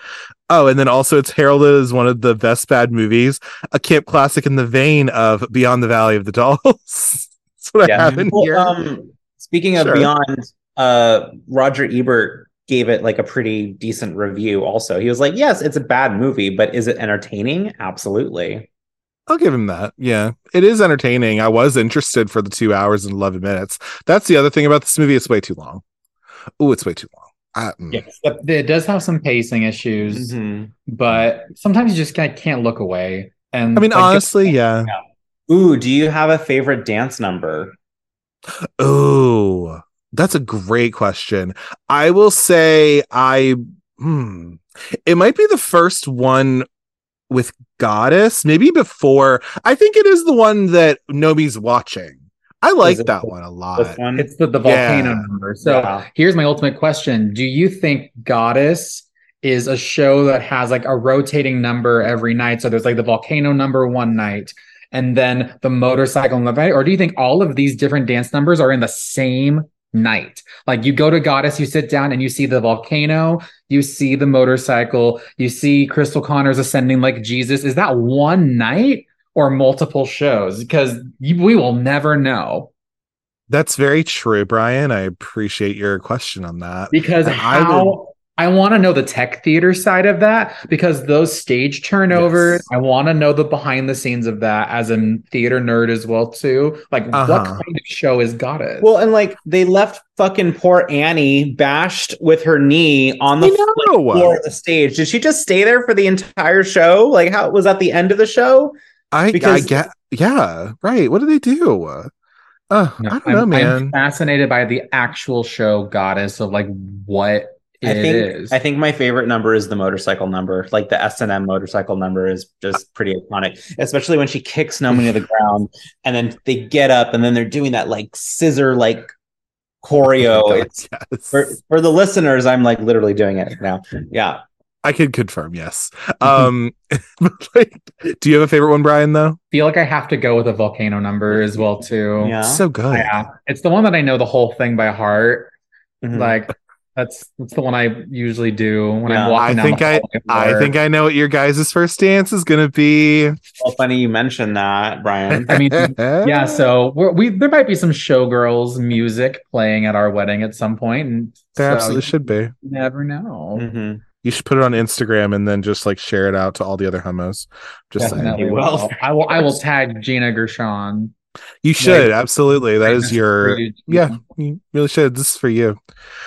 Oh, and then also it's heralded as one of the best bad movies, a camp classic in the vein of Beyond the Valley of the Dolls. (laughs) That's what I have in Well, here. um, speaking of Sure. Beyond, uh, Roger Ebert gave it like a pretty decent review. Also, he was like, "Yes, it's a bad movie, but is it entertaining? Absolutely." I'll give him that. Yeah, it is entertaining. I was interested for the two hours and 11 minutes. That's the other thing about this movie. It's way too long. Oh, it's way too long. I, mm. Yes, it does have some pacing issues, Mhm. but sometimes you just kind of can't look away. And I mean, like, honestly, yeah. Ooh, do you have a favorite dance number? Oh, that's a great question. I will say I hmm, it might be the first one with Goddess, maybe before. I think it is the one that Nomi's watching. I like it that the- one a lot. One? it's the, the volcano Yeah. number. So Yeah. here's my ultimate question: Do you think Goddess is a show that has like a rotating number every night? So there's like the volcano number one night, and then the motorcycle and number, or do you think all of these different dance numbers are in the same night? Like you go to Goddess, you sit down, and you see the volcano, you see the motorcycle, you see Cristal Connors ascending like Jesus. Is that one night? Or multiple shows because you, we will never know. That's very true, Bryan. I appreciate your question on that. because And I how I, want to know the tech theater side of that because those stage turnovers, Yes. I want to know the behind the scenes of that as a theater nerd as well too. Like what Uh-huh. kind of show is Goddess? Well, and like they left fucking poor Annie bashed with her knee on the I like, know. floor of the stage. Did she just stay there for the entire show? Like how was that the end of the show? I I get yeah, right. What do they do? Uh, I don't know, I'm, man. I'm fascinated by the actual show Goddess of like what I think is. I think my favorite number is the motorcycle number. Like the S and M motorcycle number is just pretty iconic, especially when she kicks Nomi to the (laughs) ground and then they get up and then they're doing that like scissor like choreo. Oh (laughs) God, it's yes. for for the listeners, I'm like literally doing it now. Yeah. I can confirm, yes. (laughs) Um, but, like, do you have a favorite one, Bryan? Though, feel like I have to go with a volcano number as well too. Yeah. so good. Yeah. It's the one that I know the whole thing by heart. Mhm. Like that's that's the one I usually do when Yeah, I'm walking. I down think the I- I think I know what your guys' first dance is gonna be. well, funny you mentioned that, Bryan. (laughs) I mean, yeah. So we're, we there might be some showgirls music playing at our wedding at some point, and there so absolutely should be. never know. Mhm. You should put it on Instagram and then just like share it out to all the other homos. Just saying. Definitely You will. will. I will. I will (laughs) tag Gina Gershon. You should absolutely. That is (laughs) your yeah. You really should. This is for you.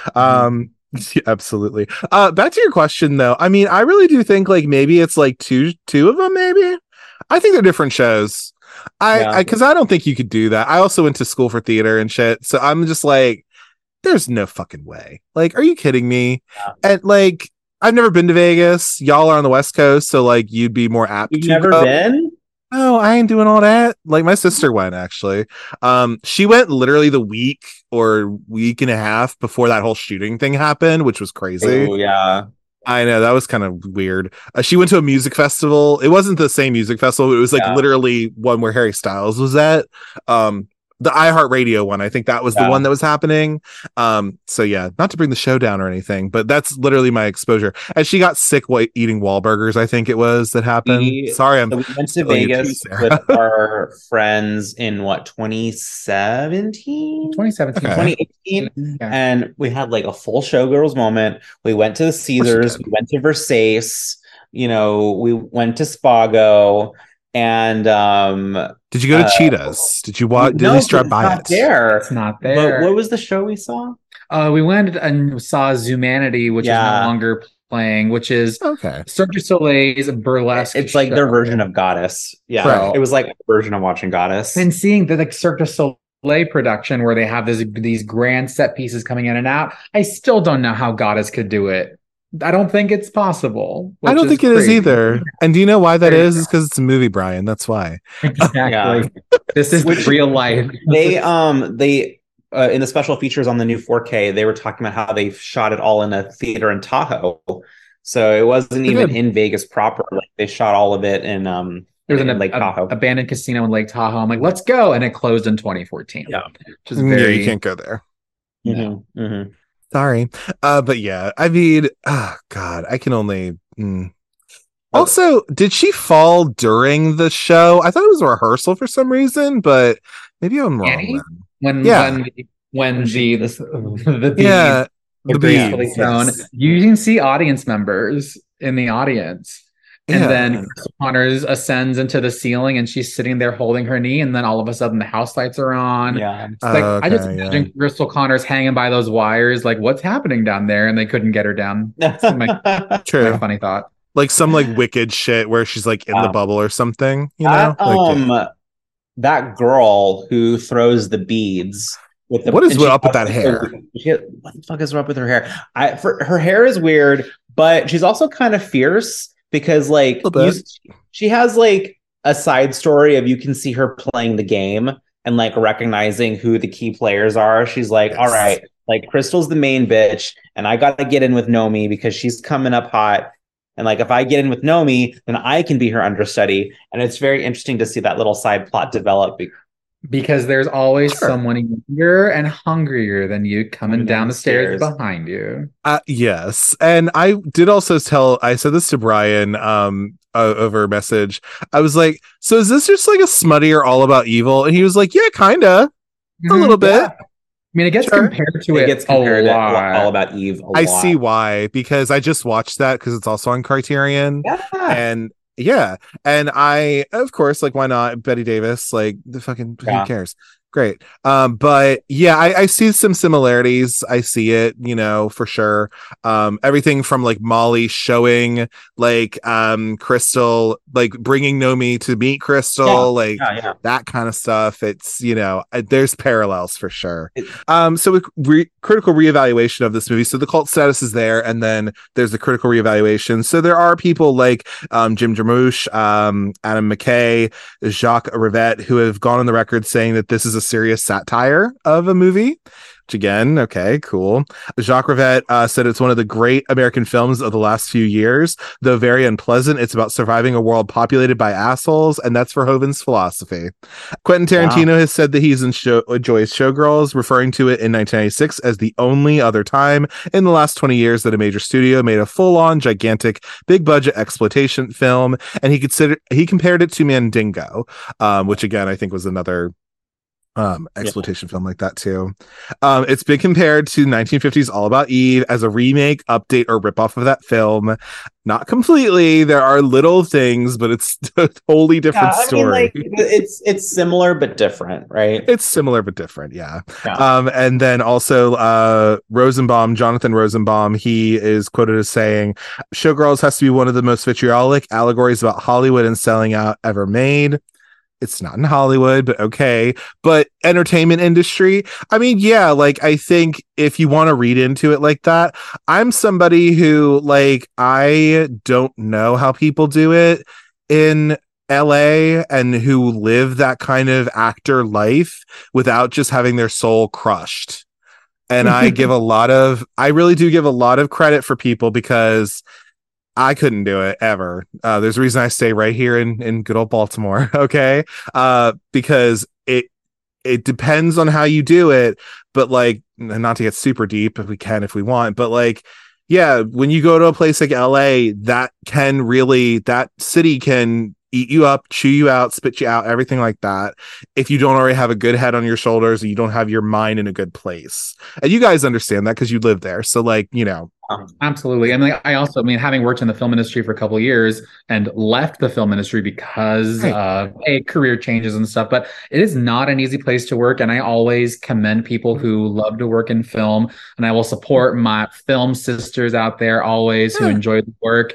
Mm-hmm. Um (laughs) yeah, absolutely. Uh back to your question though. I mean, I really do think like maybe it's like two two of them maybe. I think they're different shows. I Yeah. I I don't think you could do that. I also went to school for theater and shit. So I'm just like there's no fucking way. Like are you kidding me? Yeah. And like I've never been to Vegas. Y'all are on the West Coast, so like you'd be more apt You've to never go. been? No, I ain't doing all that. Like my sister went actually. Um, she went literally the week or week and a half before that whole shooting thing happened, which was crazy. Oh, yeah. I know that was kind of weird. Uh, she went to a music festival. It wasn't the same music festival. It was like Yeah. literally one where Harry Styles was at. Um, the iHeartRadio one. I think that was the one that was happening. Um, so yeah, not to bring the show down or anything, but that's literally my exposure. And she got sick while eating Wahlburgers. I think it was that happened. We- Sorry, I'm So we went to spilling your tea, Vegas Sarah. with (laughs) our friends in what 2017, 2017. Okay. 2018, Yeah. and we had like a full showgirls moment. We went to the Caesars, we went to Versace, you know, we went to Spago, and um, Did you go to Uh, Cheetahs? Did you watch? Did no, at least drive it's by not it? there. It's not there. But what was the show we saw? Uh, we went and saw Zumanity, which is no longer playing, which is Okay. Cirque du Soleil's burlesque. It's like their version of Goddess. Yeah, Right. it was like a version of watching Goddess. And seeing the like Cirque du Soleil production where they have this these grand set pieces coming in and out, I still don't know how Goddess could do it. I don't think it's possible. I don't think it is crazy. either. And do you know why that There is? It's because it's a movie, Bryan. That's why. Exactly. This is Which- real life. they um they uh, in the special features on the new 4K they were talking about how they shot it all in a theater in Tahoe. So it wasn't They even did. in Vegas proper. Like they shot all of it in um There's an in Lake Tahoe. abandoned casino in Lake Tahoe. I'm like, let's go, and it closed in 2014. Yeah. which is Yeah, you can't go there. Mhm, mhm. Sorry. Uh, but yeah, I mean, oh god, I can only. mm. Also, did she fall during the show? I thought it was a rehearsal for some reason, but maybe I'm wrong. Annie? when Yeah. when when (laughs) the the, the Yeah, the were gracefully bees. thrown, yes. you can see audience members in the audience. And Yeah. then Connors ascends into the ceiling and she's sitting there holding her knee. And then all of a sudden the house lights are on. Yeah. It's like Oh, I just okay, yeah. imagine Cristal Connors hanging by those wires, like what's happening down there? And they couldn't get her down. (laughs) my- True. My funny thought. like some like wicked shit where she's like in the bubble or something. You know, That, Like, yeah. um that girl who throws the beads with the What is and up with that hair? she- what the fuck is up with her hair? I for her hair is weird, but she's also kind of fierce because like you- she has like a side story of you can see her playing the game and like recognizing who the key players are. She's like, Yes. all right, like Cristal's the main bitch, and I gotta get in with Nomi because she's coming up hot. And like if I get in with Nomi, then I can be her understudy. And it's very interesting to see that little side plot develop. Be- Because there's always Sure. someone younger and hungrier than you coming Coming down the stairs behind you. Uh, yes, and I did also tell. I said this to Bryan um uh, over a message. I was like, "So is this just like a smuttier all about evil?" And he was like, "Yeah, kinda, a Mhm. little bit." Yeah. I mean, it gets Sure. compared to it it, gets compared a to lot. all about Eve. a I lot. I see why because I just watched that because it's also on Criterion, Yeah. and yeah, and I of course like why not Bette Davis? Like the fucking Yeah. who cares? Great. Um, but yeah, I, I see some similarities. I see it, you know, for sure. Um, everything from like Molly showing like um Cristal, like bringing Nomi to meet Cristal, Yeah. like Yeah, yeah. that kind of stuff. It's you know, uh, there's parallels for sure. Um, so with re- critical reevaluation of this movie, so the cult status is there, and then there's the critical reevaluation. So there are people like um Jim Jarmusch, um, Adam McKay, Jacques Rivette, who have gone on the record saying that this is a serious satire of a movie. Which again, okay, cool. Jacques Rivette uh, said it's one of the great American films of the last few years, though very unpleasant. It's about surviving a world populated by assholes, and that's Verhoeven's philosophy. Quentin Tarantino has said that he's in show, enjoys Showgirls, referring to it in 1996 as the only other time in the last 20 years that a major studio made a full-on, gigantic, big-budget exploitation film, and he considered he compared it to Mandingo, um, which again I think was another um exploitation film like that too um it's been compared to 1950s all about eve as a remake update or ripoff of that film not completely there are little things but it's (laughs) a totally different Yeah, I mean, story like it's it's similar but different, right? it's similar but different yeah. Yeah. um and then also uh rosenbaum jonathan rosenbaum he is quoted as saying showgirls has to be one of the most vitriolic allegories about hollywood and selling out ever made it's not in hollywood but okay but entertainment industry i mean yeah like i think if you want to read into it like that i'm somebody who like i don't know how people do it in LA and who live that kind of actor life without just having their soul crushed. And I (laughs) give a lot of, I really do give a lot of credit for people because I couldn't do it ever. Uh, there's a reason I stay right here in, in good old Baltimore. (laughs) Okay. Uh, because it, it depends on how you do it, but like, not to get super deep if we can, if we want, but like, yeah, when you go to a place like LA, that can really, that city can eat you up, chew you out, spit you out, everything like that. If you don't already have a good head on your shoulders and you don't have your mind in a good place. And you guys understand that because you live there. So, like, you know, Um, absolutely. I mean, I also, I mean, having worked in the film industry for a couple of years and left the film industry because Right. of a career changes and stuff, but it is not an easy place to work. And I always commend people who mm-hmm. love to work in film, and I will support mm-hmm. my film sisters out there always who mm. enjoy the work.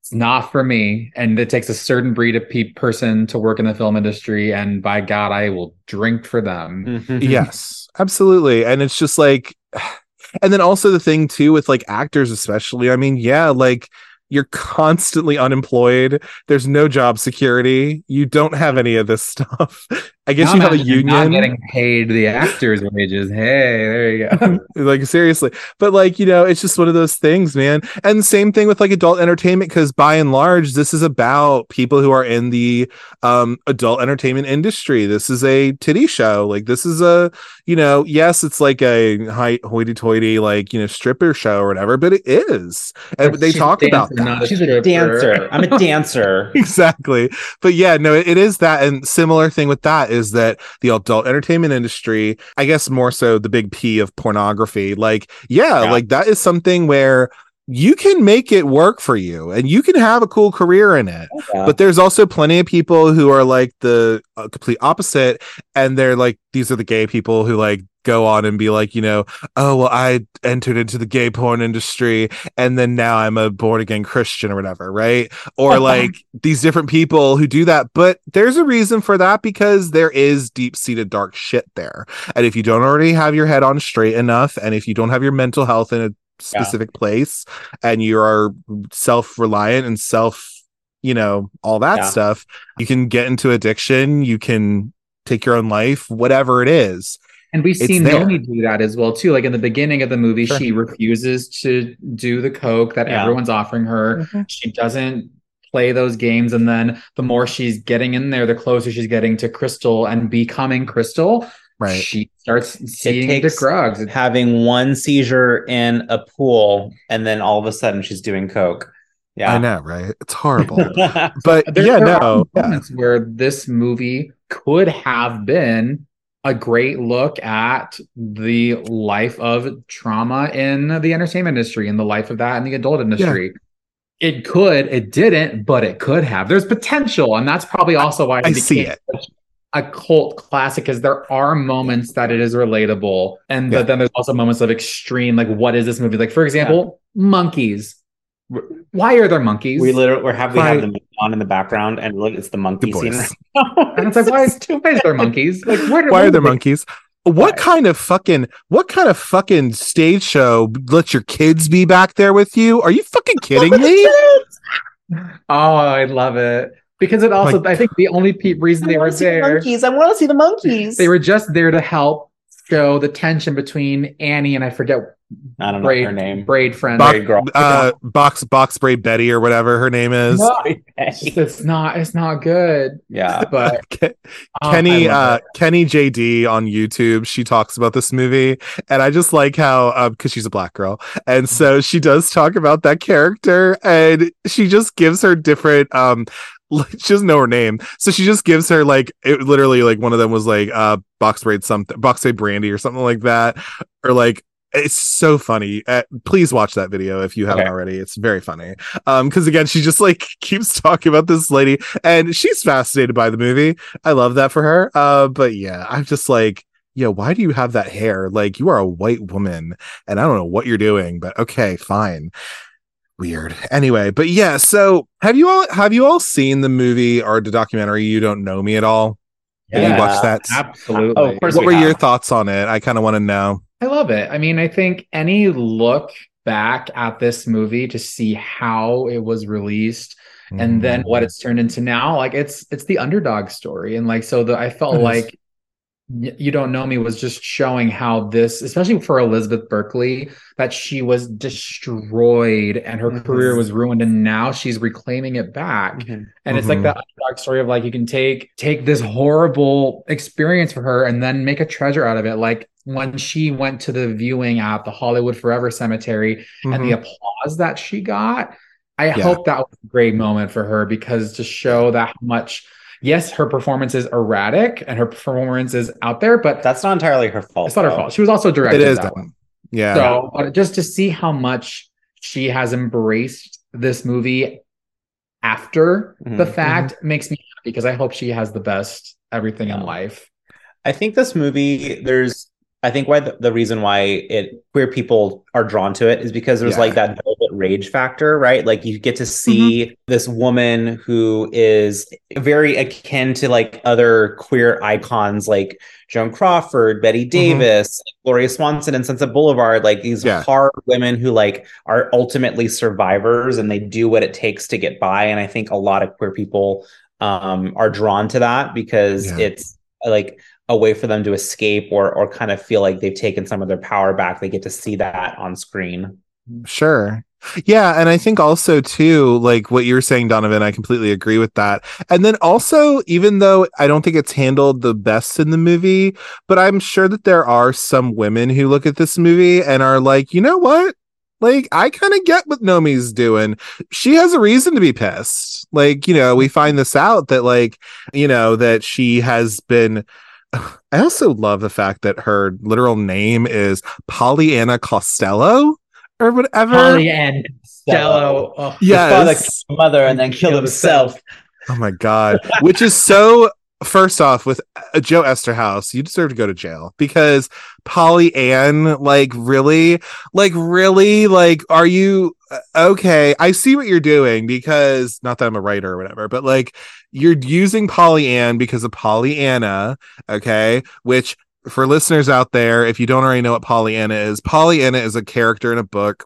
It's not for me, and it takes a certain breed of pe- person to work in the film industry. And by God, I will drink for them. Mhm. yes absolutely and it's just like and then also the thing too with like actors especially i mean yeah like you're constantly unemployed. There's no job security. You don't have any of this (laughs) stuff i guess Now you have a union you're not getting paid the actors' wages. Hey, there you go. (laughs) like seriously but like you know it's just one of those things man and same thing with like adult entertainment because by and large this is about people who are in the um adult entertainment industry this is a titty show like this is a you know yes it's like a high hoity-toity like you know stripper show or whatever but it is and they She's a talk about dancer, not that a She's a dancer. I'm a (laughs) dancer. exactly but yeah no it, it is that and similar thing with that is that the adult entertainment industry i guess more so the big p of pornography like yeah, Yeah. like that is something where you can make it work for you and you can have a cool career in it. But there's also plenty of people who are like the uh, complete opposite and they're like these are the gay people who like go on and be like you know oh well i entered into the gay porn industry and then now i'm a born again christian or whatever right? Or like these different people who do that. But there's a reason for that because there is deep seated dark shit there. And if you don't already have your head on straight enough and if you don't have your mental health in a specific place and you are self-reliant and self you know all that Yeah. stuff you can get into addiction you can take your own life whatever it is And we've seen. Nomi do that as well too. Like in the beginning of the movie, Sure. she refuses to do the coke that Yeah. everyone's offering her. Mm-hmm. She doesn't play those games, and then the more she's getting in there, the closer she's getting to Cristal and becoming Cristal. right She starts seeing the takes- drugs. Having one seizure in a pool, and then all of a sudden she's doing coke. Yeah i know right it's horrible (laughs) but There, yeah there are no yeah. where this movie could have been a great look at the life of trauma in the entertainment industry and the life of that in the adult industry. It could, it didn't, but it could have. There's potential, and that's probably also why I it see it. such a cult classic because there are moments that it is relatable, and Yeah. but then there's also moments of extreme, like what is this movie? Like for example, monkeys. Why are there monkeys? we literally we have we Right. have them on in the background, and look, it's the monkey scene. Right. (laughs) And it's like, why, why is there monkeys? Like, where do- why are there monkeys what kind of fucking what kind of fucking stage show lets your kids be back there with you are you fucking kidding (laughs) me Oh, I love it because it also. I think the only pe- reason they were there, monkeys. I want to see the monkeys. they were just there to help show the tension between Annie and I forget I don't know braid her name. braid friend. Box, Braid girl. uh, box box braid betty or whatever her name is No, it's not. It's not good. yeah. (laughs) But (laughs) Ke- oh, Kenny I uh. Kenny JD on YouTube she talks about this movie and I just like how um cuz she's a black girl and so she does talk about that character and she just gives her different um like, (laughs) she doesn't know her name, so she just gives her like it literally like one of them was like uh box braid something box braid brandy or something like that, or like it's so funny. Uh, please watch that video if you haven't Okay. already. It's very funny. Um, because again, she just like (laughs) keeps talking about this lady, and she's fascinated by the movie. I love that for her. Uh, but yeah, I'm just like, yeah, why do you have that hair? Like you are a white woman, and I don't know what you're doing, but okay, fine. Weird. Anyway, but yeah, so have you all have you all seen the movie or the documentary You Don't Nomi at all? Did you Yeah. watch that? Absolutely. Oh, of course What we were your thoughts on it? I kind of want to know. I love it. I mean, I think any look back at this movie to see how it was released and then Mm-hmm. what it's turned into now, like it's it's the underdog story. And like so the I felt It is. like Y- you don't Nomi was just showing how this especially for elizabeth berkley that she was destroyed and her Mhm. career was ruined and now she's reclaiming it back Mhm. and it's like Mhm. that story of like you can take take this horrible experience for her and then make a treasure out of it like when she went to the viewing at the hollywood forever cemetery and the Mhm. applause that she got i Yeah. hope that was a great moment for her because to show that how much yes her performance is erratic and her performance is out there but That's not entirely her fault. it's not her fault she was also directed is. that way. Yeah. so but just to see how much she has embraced this movie after the Mhm. fact makes me happy because i hope she has the best everything in life I think this movie, there's, I think why the, the reason why it queer people are drawn to it is because there's Yeah. like that velvet rage factor, right? Like you get to see this woman who is very akin to like other queer icons like Joan Crawford, Bette Davis, Gloria Swanson, and Sunset Boulevard. Like these Yeah. hard women who like are ultimately survivors and they do what it takes to get by. And I think a lot of queer people um, are drawn to that because Yeah. it's like a way for them to escape or or kind of feel like they've taken some of their power back. They get to see that on screen. Sure. Yeah, and I think also too, like what you're saying, Donovan, I completely agree with that. And then also, even though I don't think it's handled the best in the movie, but I'm sure that there are some women who look at this movie and are like, you know what? Like, I kind of get what Nomi's doing. She has a reason to be pissed. Like, you know, we mm-hmm. find this out that, like, you know, that she has been. (sighs) I also love the fact that her literal name is Pollyanna Costello or whatever. Holly and Costello. Oh, Yes. mother and then kill himself. Oh my god. Which is so first off with uh, Joe Eszterhas, you deserve to go to jail because Polly Ann like really like really like are you uh, okay, I see what you're doing because not that I'm a writer or whatever, but like you're using Polly Ann because of Pollyanna, okay? Which for listeners out there, if you don't already know what Pollyanna is, Pollyanna is a character in a book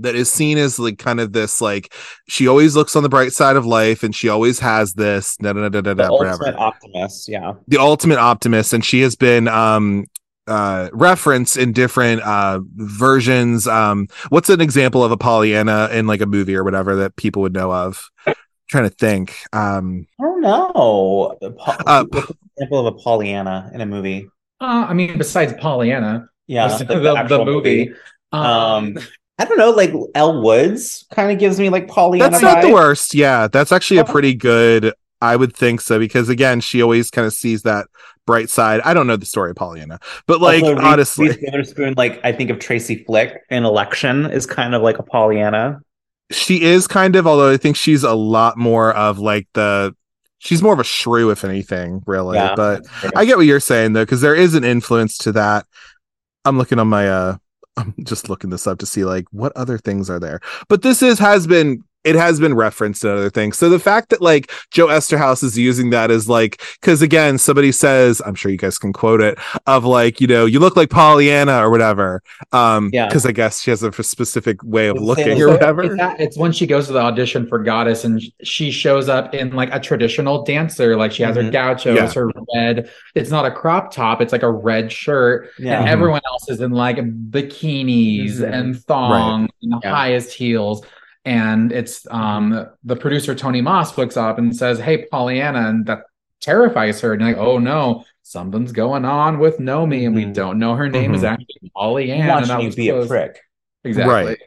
that is seen as like kind of this like she always looks on the bright side of life and she always has this da, da, da, da, da, ultimate optimist. Yeah. the ultimate optimist and she has been um uh referenced in different uh versions um what's an example of a pollyanna in like a movie or whatever that people would know of trying to think um I don't know. Po- Uh, what's an example of a Pollyanna in a movie. Uh, I mean, besides Pollyanna, Yeah. the, like the, actual movie. Um, Um, I don't know. Like Elle Woods kind of gives me like Pollyanna. that's not the worst yeah that's actually a Oh. pretty good i would think so because again she always kind of sees that bright side i don't know the story of pollyanna but like Also, Reese- honestly Reese Witherspoon, like I think of Tracy Flick in Election is kind of like a Pollyanna. she is kind of although i think she's a lot more of like the she's more of a shrew if anything really Yeah. but i get what you're saying though because there is an influence to that i'm looking on my uh (laughs) i'm just looking this up to see like what other things are there but this is has been it has been referenced in other things so the fact that like joe eszterhas is using that is like because again somebody says i'm sure you guys can quote it of like you know you look like pollyanna or whatever um Yeah. because i guess she has a specific way of It's looking same or whatever It's, that, it's when she goes to the audition for Goddess and she shows up in like a traditional dancer. Like she has her Mhm. gauchos, Yeah. her red. It's not a crop top. It's like a red shirt. Yeah. And Mhm. everyone else is in like bikinis Mhm. and thongs and Yeah. highest heels. And it's um the producer Tony Moss looks up and says, Hey, Pollyanna, and that terrifies her. And you're like, oh no, something's going on with Nomi, and we Mhm. don't know her name is Mhm. actually Pollyanna. and Watching that you was be a prick. Exactly. Right.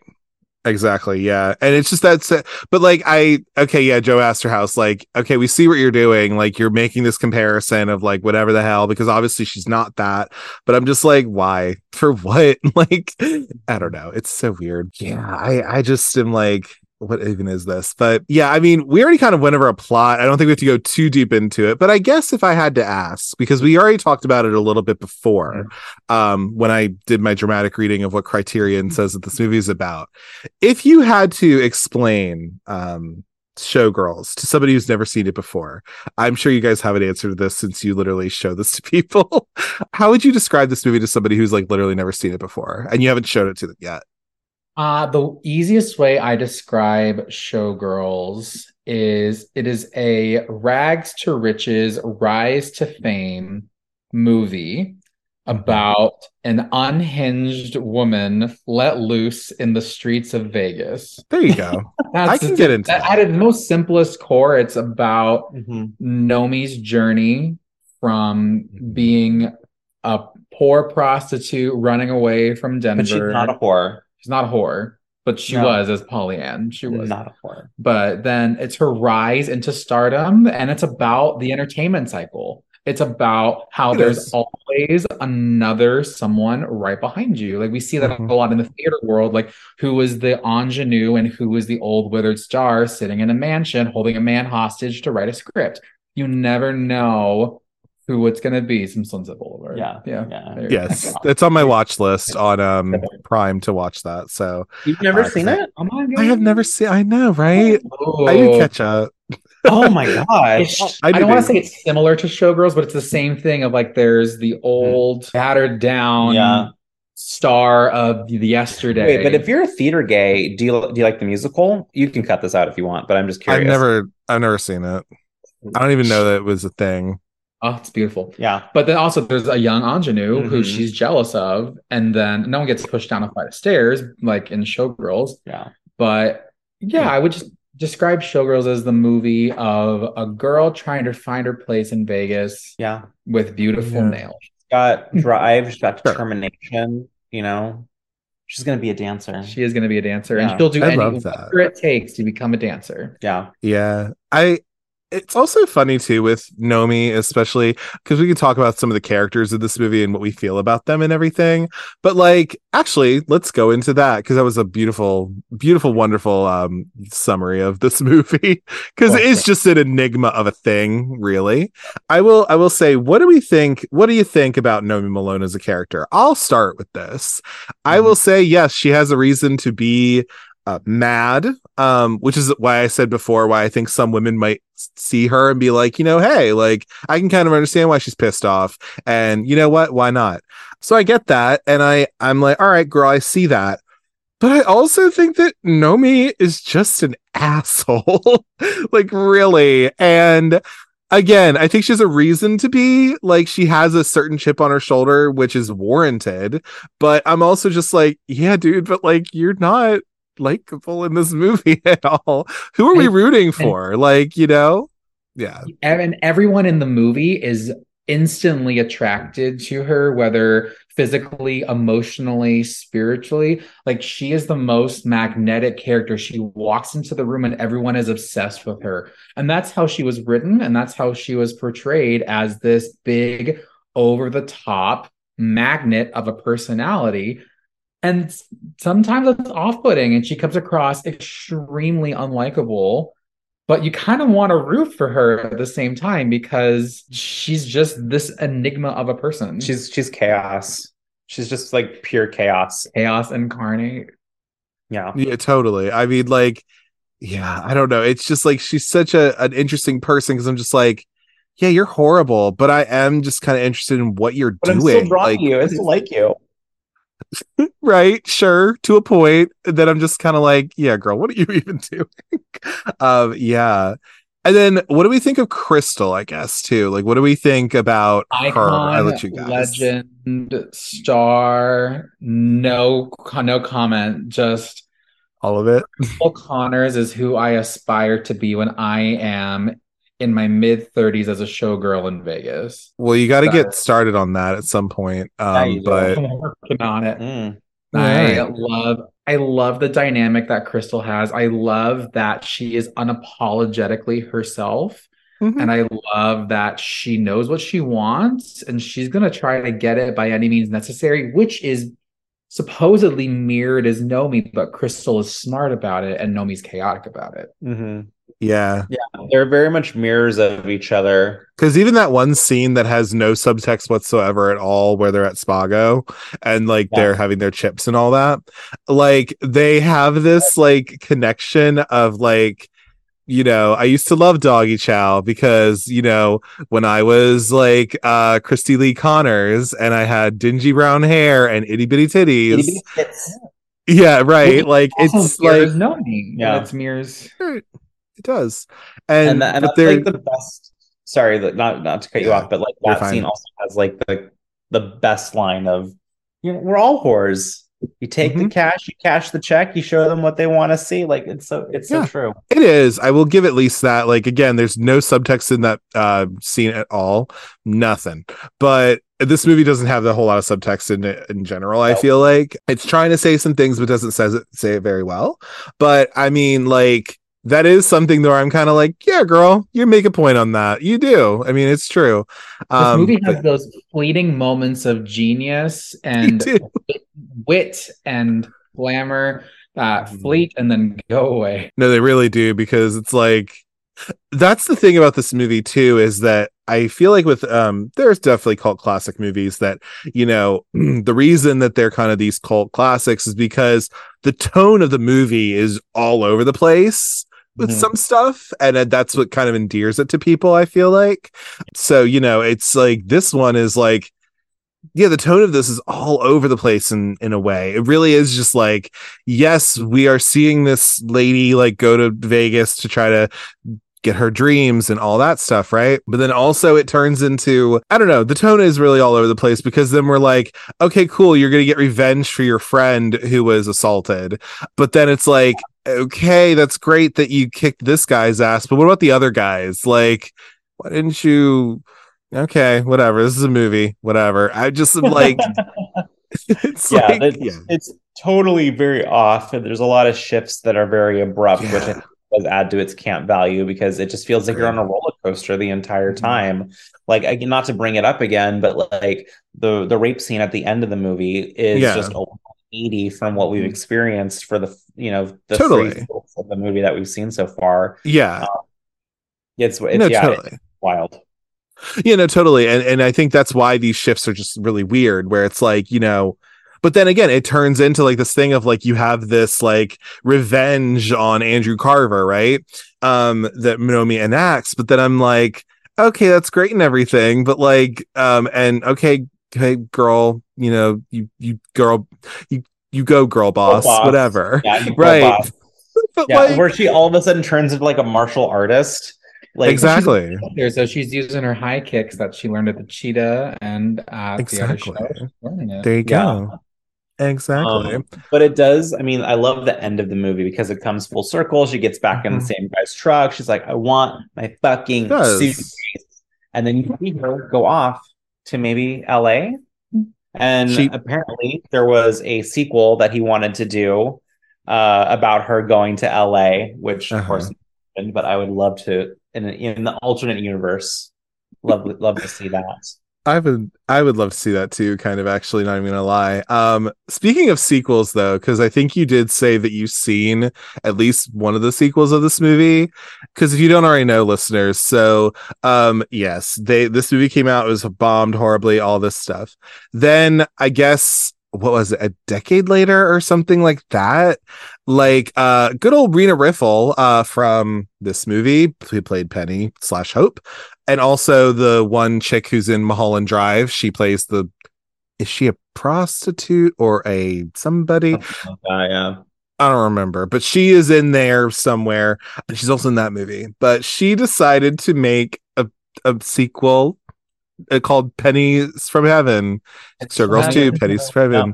Exactly. Yeah. And it's just that's it. but like I okay, yeah, Joe Eszterhas, like, okay, we see what you're doing. Like you're making this comparison of like whatever the hell, because obviously she's not that. But I'm just like, why? (laughs) For what? (laughs) like, I don't know. It's so weird. Yeah. I I just am like what even is this? But yeah, I mean, we already kind of went over a plot. I don't think we have to go too deep into it. But I guess if I had to ask, because we already talked about it a little bit before, um, when I did my dramatic reading of what Criterion says that this movie is about, if you had to explain um, Showgirls to somebody who's never seen it before, I'm sure you guys have an answer to this since you literally show this (laughs) to people. How would you describe this movie to somebody who's like literally never seen it before and you haven't showed it to them yet? Uh, the easiest way I describe Showgirls is it is a rags to riches, rise to fame movie about an unhinged woman let loose in the streets of Vegas. There you go. (laughs) I can get into that. At its most simplest core, it's about mm-hmm. Nomi's journey from being a poor prostitute running away from Denver. But she's not a whore. She's not a whore, but she no. was as Pollyann. She was not a whore. But then it's her rise into stardom, and it's about the entertainment cycle. It's about how there's always another someone right behind you. Like we see that mm-hmm. a lot in the theater world. Like who was the ingenue and who was the old withered star sitting in a mansion holding a man hostage to write a script. You never know who it's gonna be some Sunset Boulevard. Yeah, yeah, yeah. Yes, (laughs) it's on my watch list on um Prime to watch that. So you've never uh, seen it? Oh my God. I have never seen. I know, right? Oh. I did catch up. oh my (laughs) gosh! I, I don't want to say it's similar to Showgirls, but it's the same thing. Of like, there's the old battered down. Yeah. Star of the yesterday. Wait, but if you're a theater gay, do you do you like the musical? You can cut this out if you want, but I'm just curious. I've never I've never seen it. I don't even know that it was a thing. Oh, it's beautiful. Yeah. But then also there's a young ingenue mm-hmm. who she's jealous of, and then no one gets pushed down a flight of stairs like in Showgirls. Yeah. But yeah, I would just describe Showgirls as the movie of a girl trying to find her place in Vegas. Yeah. With beautiful yeah. nails. She's got drive, she's got (laughs) determination, you know. She's gonna be a dancer. She is gonna be a dancer, yeah. and she'll do I anything it takes to become a dancer. Yeah, yeah. I it's also funny too with Nomi, especially because we can talk about some of the characters of this movie and what we feel about them and everything. But like, actually, let's go into that because that was a beautiful, beautiful, wonderful um, summary of this (laughs) movie because it is just an enigma of a thing, really. I will, I will say, what do we think? What do you think about Nomi Malone as a character? I'll start with this. Mm-hmm. I will say, yes, she has a reason to be uh, mad um which is why i said before why i think some women might see her and be like you know hey like i can kind of understand why she's pissed off. And you know what? Why not? So i get that and i i'm like all right girl i see that. But i also think that nomi is just an (laughs) asshole. Like really. And again, I think she has a reason to be. Like she has a certain chip on her shoulder, which is warranted. But I'm also just like, yeah, dude, but like you're not likable in this movie (laughs) at all. Who are we rooting for? Like, you know? Yeah. And everyone in the movie is instantly attracted to her, whether physically, emotionally, spiritually. Like she is the most magnetic character. She walks into the room and everyone is obsessed with her. And that's how she was written. And that's how she was portrayed as this big, over the top magnet of a personality and sometimes it's off-putting and she comes across extremely unlikable but you kind of want to root for her at the same time because she's just this enigma of a person. She's she's chaos. She's just like pure chaos. Chaos incarnate. Yeah. Yeah totally. I mean like yeah i don't know. It's just like she's such a an interesting person because i'm just like yeah you're horrible but i am just kind of interested in what you're but doing. I'm still like, you. I still like you (laughs) right? Sure to a point. That i'm just kind of like yeah girl what are you (laughs) even doing? Um yeah. And then what do we think of crystal i guess too? Like what do we think about Icon, her? I let you guys. legend star no no comment just all of it? Cristal connors is who i aspire to be when i am in my mid 30s as a showgirl in Vegas. Well, you got to get started on that at some point. Um, but I'm (laughs) working on it. Mm. I right. love. I love the dynamic that Cristal has. I love that she is unapologetically herself. Mhm. And I love that she knows what she wants and she's going to try to get it by any means necessary, which is supposedly mirrored as Nomi, but Cristal is smart about it and Nomi's chaotic about it. Mhm. Yeah. Yeah. They're very much mirrors of each other. Because even that one scene that has no subtext whatsoever at all, where they're at Spago and like Yeah. they're having their chips and all that, like they have this like connection of like, you know, I used to love Doggy Chow because, you know, when I was like uh Christy Lee Connors and I had dingy brown hair and itty bitty titties. Itty bitty tits. Yeah, right. Like it's like. Yeah. Yeah. It's mirrors. It does. And, and, and but they're like the best sorry that- not not to cut you off but like that scene also has like the the best line of you know we're all whores you take the Mhm. cash you cash the check you show them what they want to see like it's so it's Yeah. so true It is. I will give at least that. Like again, there's no subtext in that uh scene at all. Nothing. But this movie doesn't have a whole lot of subtext in it in general. I feel like it's trying to say some things, but doesn't says it say it very well. But I mean, like that is something where I'm kind of like, yeah, girl, you make a point on that. You do. I mean, it's true. This Um, movie has but those fleeting moments of genius (laughs) and wit and glamour that Mm-hmm. fleet and then go away. No, they really do because it's like that's the thing about this movie too is that I feel like with um there's definitely cult classic movies that you know (clears throat) the reason that they're kind of these cult classics is because the tone of the movie is all over the place with Mhm. some stuff and uh, that's what kind of endears it to people I feel like. So you know it's like this one is like yeah the tone of this is all over the place in in a way. It really is just like yes we are seeing this lady like go to vegas to try to get her dreams and all that stuff right? But then also it turns into i don't know the tone is really all over the place because then we're like okay cool you're gonna get revenge for your friend who was assaulted. But then it's like okay that's great that you kicked this guy's ass but what about the other guys? Like why didn't you okay whatever this is a movie whatever. I just am like (laughs) (laughs) it's yeah, like that- yeah. it's totally very off and there's a lot of shifts that are very abrupt which I think does add to its camp value because it just feels like you're on a roller coaster the entire Mhm. time. Like again not to bring it up again but like the the rape scene at the end of the movie is Yeah. just 80 from what we've experienced for the you know the Totally. of the movie that we've seen so far yeah it's, it's no yeah, totally it's wild Yeah, no, totally. And and I think that's why these shifts are just really weird, where it's like, you know, but then again, it turns into like this thing of like you have this like revenge on Andrew Carver, right? Um, that Minomi enacts, but then I'm like, okay, that's great and everything, but like, um, and okay, hey, girl, you know, you you girl, you you go, girl boss, boss. whatever. yeah Right. boss. (laughs) But yeah like, where she all of a sudden turns into like a martial artist like exactly, There, so she's using her high kicks that she learned at the cheetah and at Exactly. the other show. She's learning it. there you Yeah. go. Exactly. Um, but it does. I mean, I love the end of the movie because it comes full circle. She gets back in the Mhm. same guy's truck. She's like, "I want my fucking suitcase," and then you see her go off to maybe L.A. And She- apparently, there was a sequel that he wanted to do uh, about her going to L.A., which of Uh-huh. course, happened, but I would love to in in the alternate universe. Love love to see that. I would I would love to see that too, kind of actually, not even gonna lie. Um speaking of sequels though, because I think you did say that you've seen at least one of the sequels of this movie. Because if you don't already know, listeners, so um yes, they this movie came out, it was bombed horribly, all this stuff. Then I guess what was it, a decade later or something like that? Like uh good old Rena Riffel uh from this movie, who played Penny slash Hope and also the one chick who's in Mulholland Drive. She plays the. Is she a prostitute or a somebody? Yeah. I don't remember, but she is in there somewhere. And she's also in that movie. But she decided to make a, a sequel uh, called Pennies from Heaven. Showgirls Yeah, 2. Pennies from Heaven.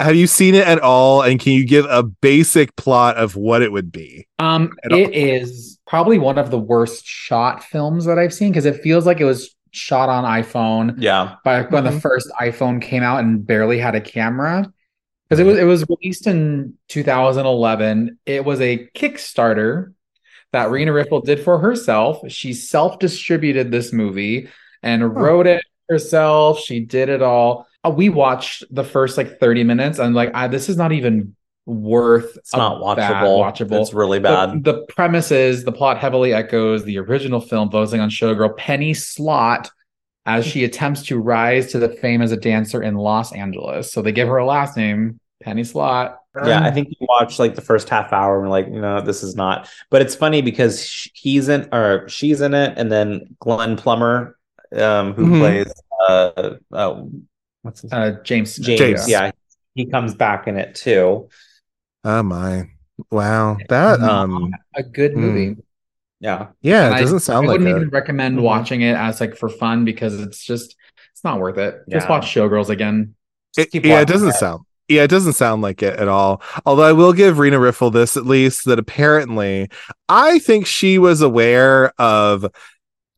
Have you seen it at all? And can you give a basic plot of what it would be? Um, At all. it is probably one of the worst shot films that I've seen because it feels like it was shot on iPhone. Yeah. Back when Mhm. the first iPhone came out and barely had a camera. because it was it was released in 2011. It was a Kickstarter that Rena Riffel did for herself. She self-distributed this movie and wrote it herself. She did it all. Uh, we watched the first like 30 minutes and like I, this is not even worth It's not watchable. watchable. It's really bad. The, premise is the plot heavily echoes the original film focusing on showgirl Penny Slot as she attempts to rise to the fame as a dancer in Los Angeles. So they give her a last name, Penny Slot. Yeah, I think you watched like the first half hour and we're like, no, this is not. But it's funny because he's in or she's in it, and then Glenn Plummer, um, who Mhm. plays uh, uh what's his Uh, James. James, James. yeah, he comes back in it too. Oh my. Wow. That um a good Hmm. movie. Yeah, yeah, And it I- doesn't sound I like wouldn't it. even recommend Mhm. watching it as like for fun because it's just it's not worth it. Just watch Showgirls again. It- yeah, it doesn't that. sound. Yeah, it doesn't sound like it at all. Although I will give Rena Riffel this at least that apparently I think she was aware of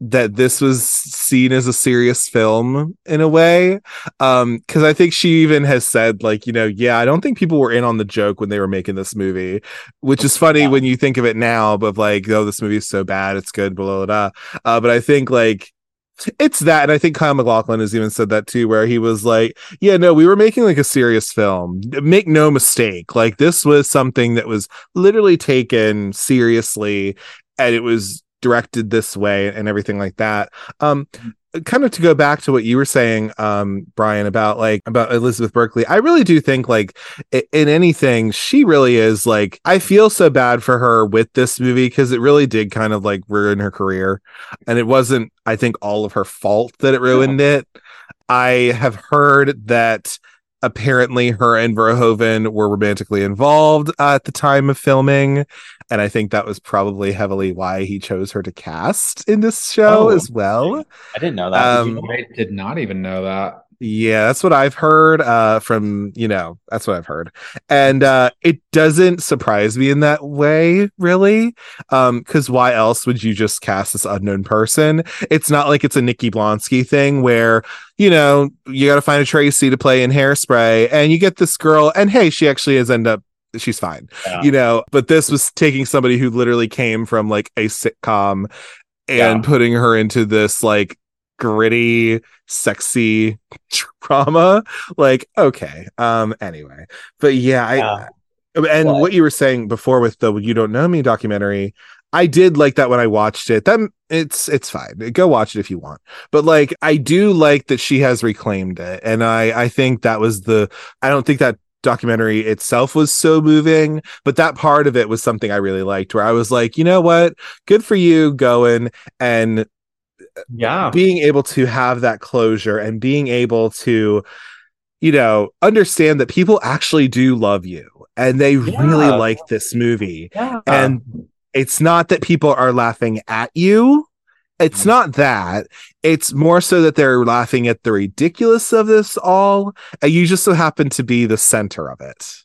that this was seen as a serious film in a way. Um because i think she even has said like you know yeah i don't think people were in on the joke when they were making this movie which is funny Yeah. when you think of it now but like oh this movie is so bad it's good blah blah blah. Uh, but i think like it's that and i think kyle maclachlan has even said that too where he was like yeah no we were making like a serious film. Make no mistake like this was something that was literally taken seriously and it was directed this way and everything like that. Um kind of to go back to what you were saying um bryan about like about elizabeth berkley i really do think like in anything she really is like i feel so bad for her with this movie because it really did kind of like ruin her career. And it wasn't i think all of her fault that it ruined it. I have heard that apparently her and verhoeven were romantically involved uh, at the time of filming and i think that was probably heavily why he chose her to cast in this show Oh. as well I didn't know that. Um, I did not even know that. yeah, that's what I've heard uh from, you know, that's what I've heard. And uh it doesn't surprise me in that way, really. Um cuz why else would you just cast this unknown person? It's not like it's a Nikki Blonsky thing where, you know, you got to find a Tracy to play in Hairspray and you get this girl and hey, she actually has end up she's fine. Yeah. You know, but this was taking somebody who literally came from like a sitcom and Yeah. putting her into this like gritty sexy (laughs) drama like okay um anyway but yeah i Yeah. and Well, what you were saying before with the you don't Nomi documentary i did like that when i watched it that it's it's fine go watch it if you want but like i do like that she has reclaimed it and i i think that was the i don't think that documentary itself was so moving but that part of it was something i really liked where i was like you know what? Good for you going and uh, yeah, being able to have that closure and being able to you know understand that people actually do love you and they really like this movie. Yeah. and it's not that people are laughing at you it's not that. It's more so that they're laughing at the ridiculous of this all and you just so happen to be the center of it.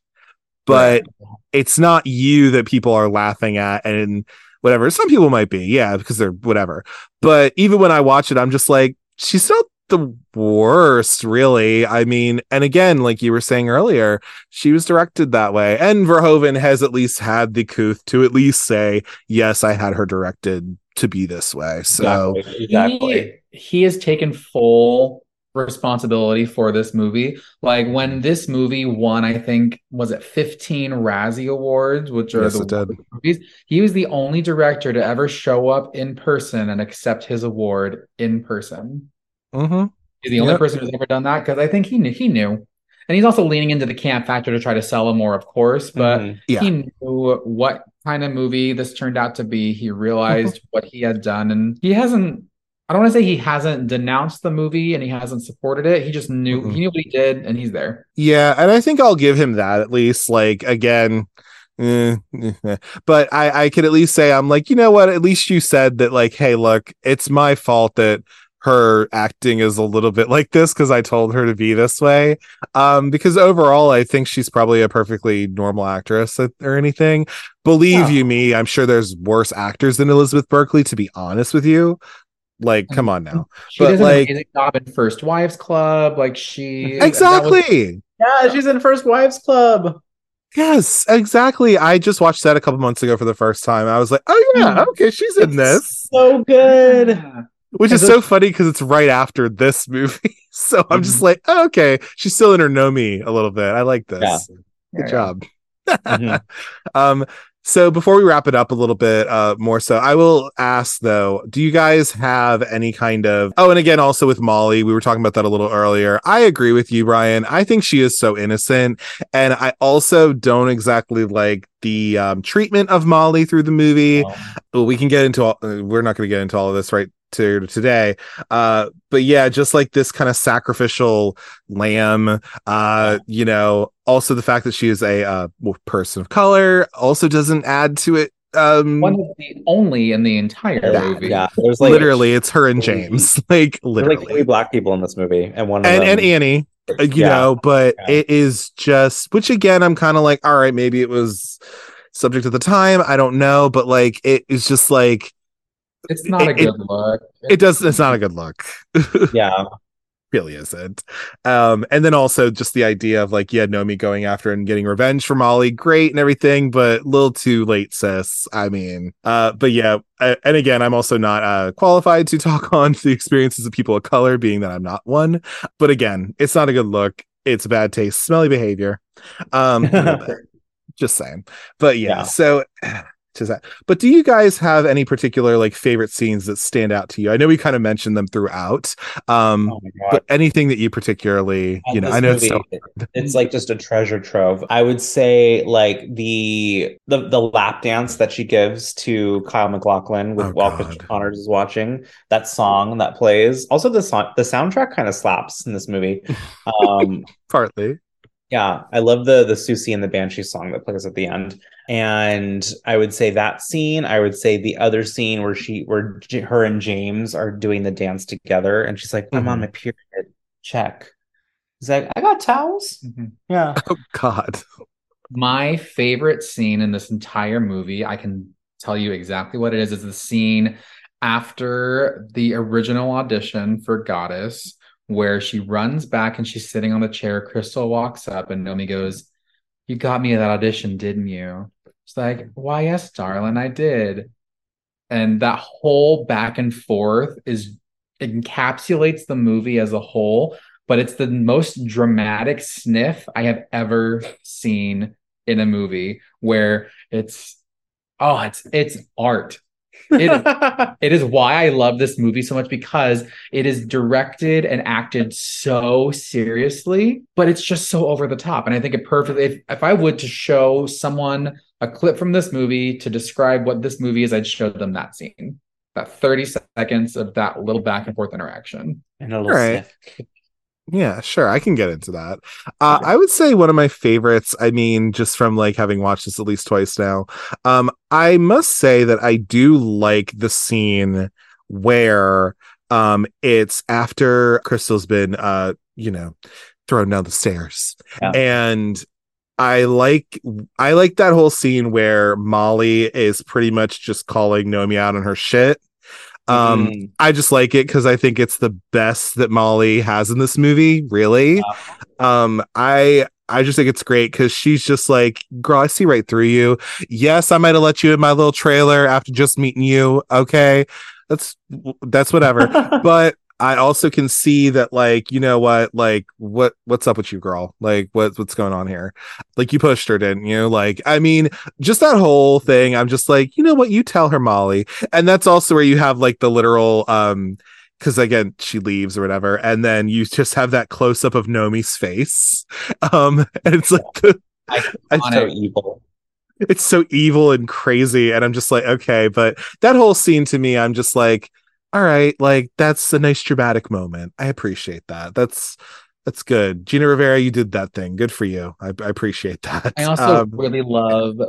But it's not you that people are laughing at and whatever. Some people might be yeah because they're whatever. But even when i watch it i'm just like she's not the worst really. I mean and again like you were saying earlier she was directed that way. And verhoeven has at least had the couth to at least say yes i had her directed to be this way so exactly. exactly. He, he has taken full responsibility for this movie. Like when this movie won, I think was it 15 Razzie Awards, which are Yes, the it did. award movies. He was the only director to ever show up in person and accept his award in person. mhm. He's the only Yep. person who's ever done that because I think he knew he knew. And he's also leaning into the camp factor to try to sell him more, of course, but Mhm. Yeah. he knew what kind of movie this turned out to be. He realized what he had done, and he hasn't. I don't want to say he hasn't denounced the movie and he hasn't supported it. He just knew Mm-mm. he knew what he did, and he's there. Yeah, and I think I'll give him that at least. Like again, eh, eh, but I I could at least say I'm like you know what? At least you said that like, hey, look, it's my fault that her acting is a little bit like this because I told her to be this way. Um, because overall, I think she's probably a perfectly normal actress or or anything. Believe Yeah. you me, I'm sure there's worse actors than Elizabeth Berkley. To be honest with you, Like, come on now. (laughs) She But, does an like- amazing job in First Wives Club. Like she that was- Exactly. Yeah, she's in First Wives Club. Yes, exactly. I just watched that a couple months ago for the first time. I was like, oh yeah, Mm. okay, she's in this. So good. Yeah. Which is so funny because it's right after this movie. (laughs) So I'm just Mhm. like, oh, okay, she's still in her Nomi a little bit. I like this. Yeah. Good Yeah. job. Mhm. (laughs) um, so before we wrap it up a little bit uh, more so, I will ask though, do you guys have any kind of oh, and again, also with Molly, we were talking about that a little earlier. I agree with you, Bryan. I think she is so innocent, and I also don't exactly like the um, treatment of Molly through the movie well, we can get into all uh, we're not going to get into all of this right to today uh but yeah just like this kind of sacrificial lamb uh you know also the fact that she is a uh person of color also doesn't add to it um One of the only in the entire Yeah, movie. yeah, there's like literally it's her and james (laughs) like there's like three black people in this movie, and one of and them, and annie uh, you Yeah. know but Yeah. it is just which again i'm kind of like all right maybe it was subject at the time i don't know but like it is just like It's not a It- it- good look. it does it's not a good look (laughs) yeah, really isn't. Um, and then also just the idea of like, yeah, Nomi going after and getting revenge for Molly, great and everything, but a little too late, sis. I mean, uh, but yeah, I, and again, I'm also not uh qualified to (laughs) talk on the experiences of people of color, being that I'm not one. But again, it's not a good look. It's bad taste, smelly behavior. Um, a little (laughs) bit. just saying. But yeah, Yeah. so to that. But do you guys have any particular like favorite scenes that stand out to you? I know we kind of mentioned them throughout. Um, oh but anything that you particularly, you know, I know it's so it's like just a treasure trove. I would say like the the the lap dance that she gives to Kyle MacLachlan with Oh, while Cristal Connors is watching that song that plays. Also, the song the soundtrack kind of slaps in this movie. (laughs) Um, partly. yeah, I love the the Siouxsie and the Banshee song that plays at the end. And I would say that scene. I would say the other scene where she where J- her and James are doing the dance together, and she's like, "I'm on Mhm. my period." Check. He's like, "I got towels." Mhm. Yeah. (laughs) Oh God. My favorite scene in this entire movie, I can tell you exactly what it is, is the scene after the original audition for Goddess, where she runs back and she's sitting on the chair. Cristal walks up and Nomi goes, You got me at that audition, didn't you? She's like, Why, yes, darling, I did. And that whole back and forth is encapsulates the movie as a whole but it's the most dramatic sniff I have ever seen in a movie where it's oh it's it's art. It, (laughs) it is why I love this movie so much because it is directed and acted so seriously, but it's just so over the top. And I think it perfectly if, if I would to show someone a clip from this movie to describe what this movie is, I'd show them that scene. That 30 seconds of that little back and forth interaction. and a little Right. sniff. Yeah, sure. I can get into that. Uh, I would say one of my favorites, I mean, just from like having watched this at least twice now, um, I must say that I do like the scene where um it's after Cristal's been uh, you know, thrown down the stairs. Yeah. And I like I like that whole scene where Molly is pretty much just calling Nomi out on her shit. Um Mm. I just like it because I think it's the best that Molly has in this movie, really. Um, I I just think it's great because she's just like, girl, I see right through you. Yes, I might have let you in my little trailer after just meeting you. Okay. That's that's whatever. (laughs) but I also can see that, like, you know what, like, what what's up with you, girl? Like, what what's going on here? Like, you pushed her, didn't you? Like, I mean, just that whole thing. I'm just like, you know what? You tell her, Molly, and that's also where you have like the literal, um, because again, she leaves or whatever, and then you just have that close up of Nomi's face, (laughs) um, and it's like the, (laughs) I On so evil. it's so evil and crazy and i'm just like okay but that whole scene to me i'm just like all right like that's a nice dramatic moment i appreciate that that's that's good gina ravera you did that thing good for you i, I appreciate that I also Um, really love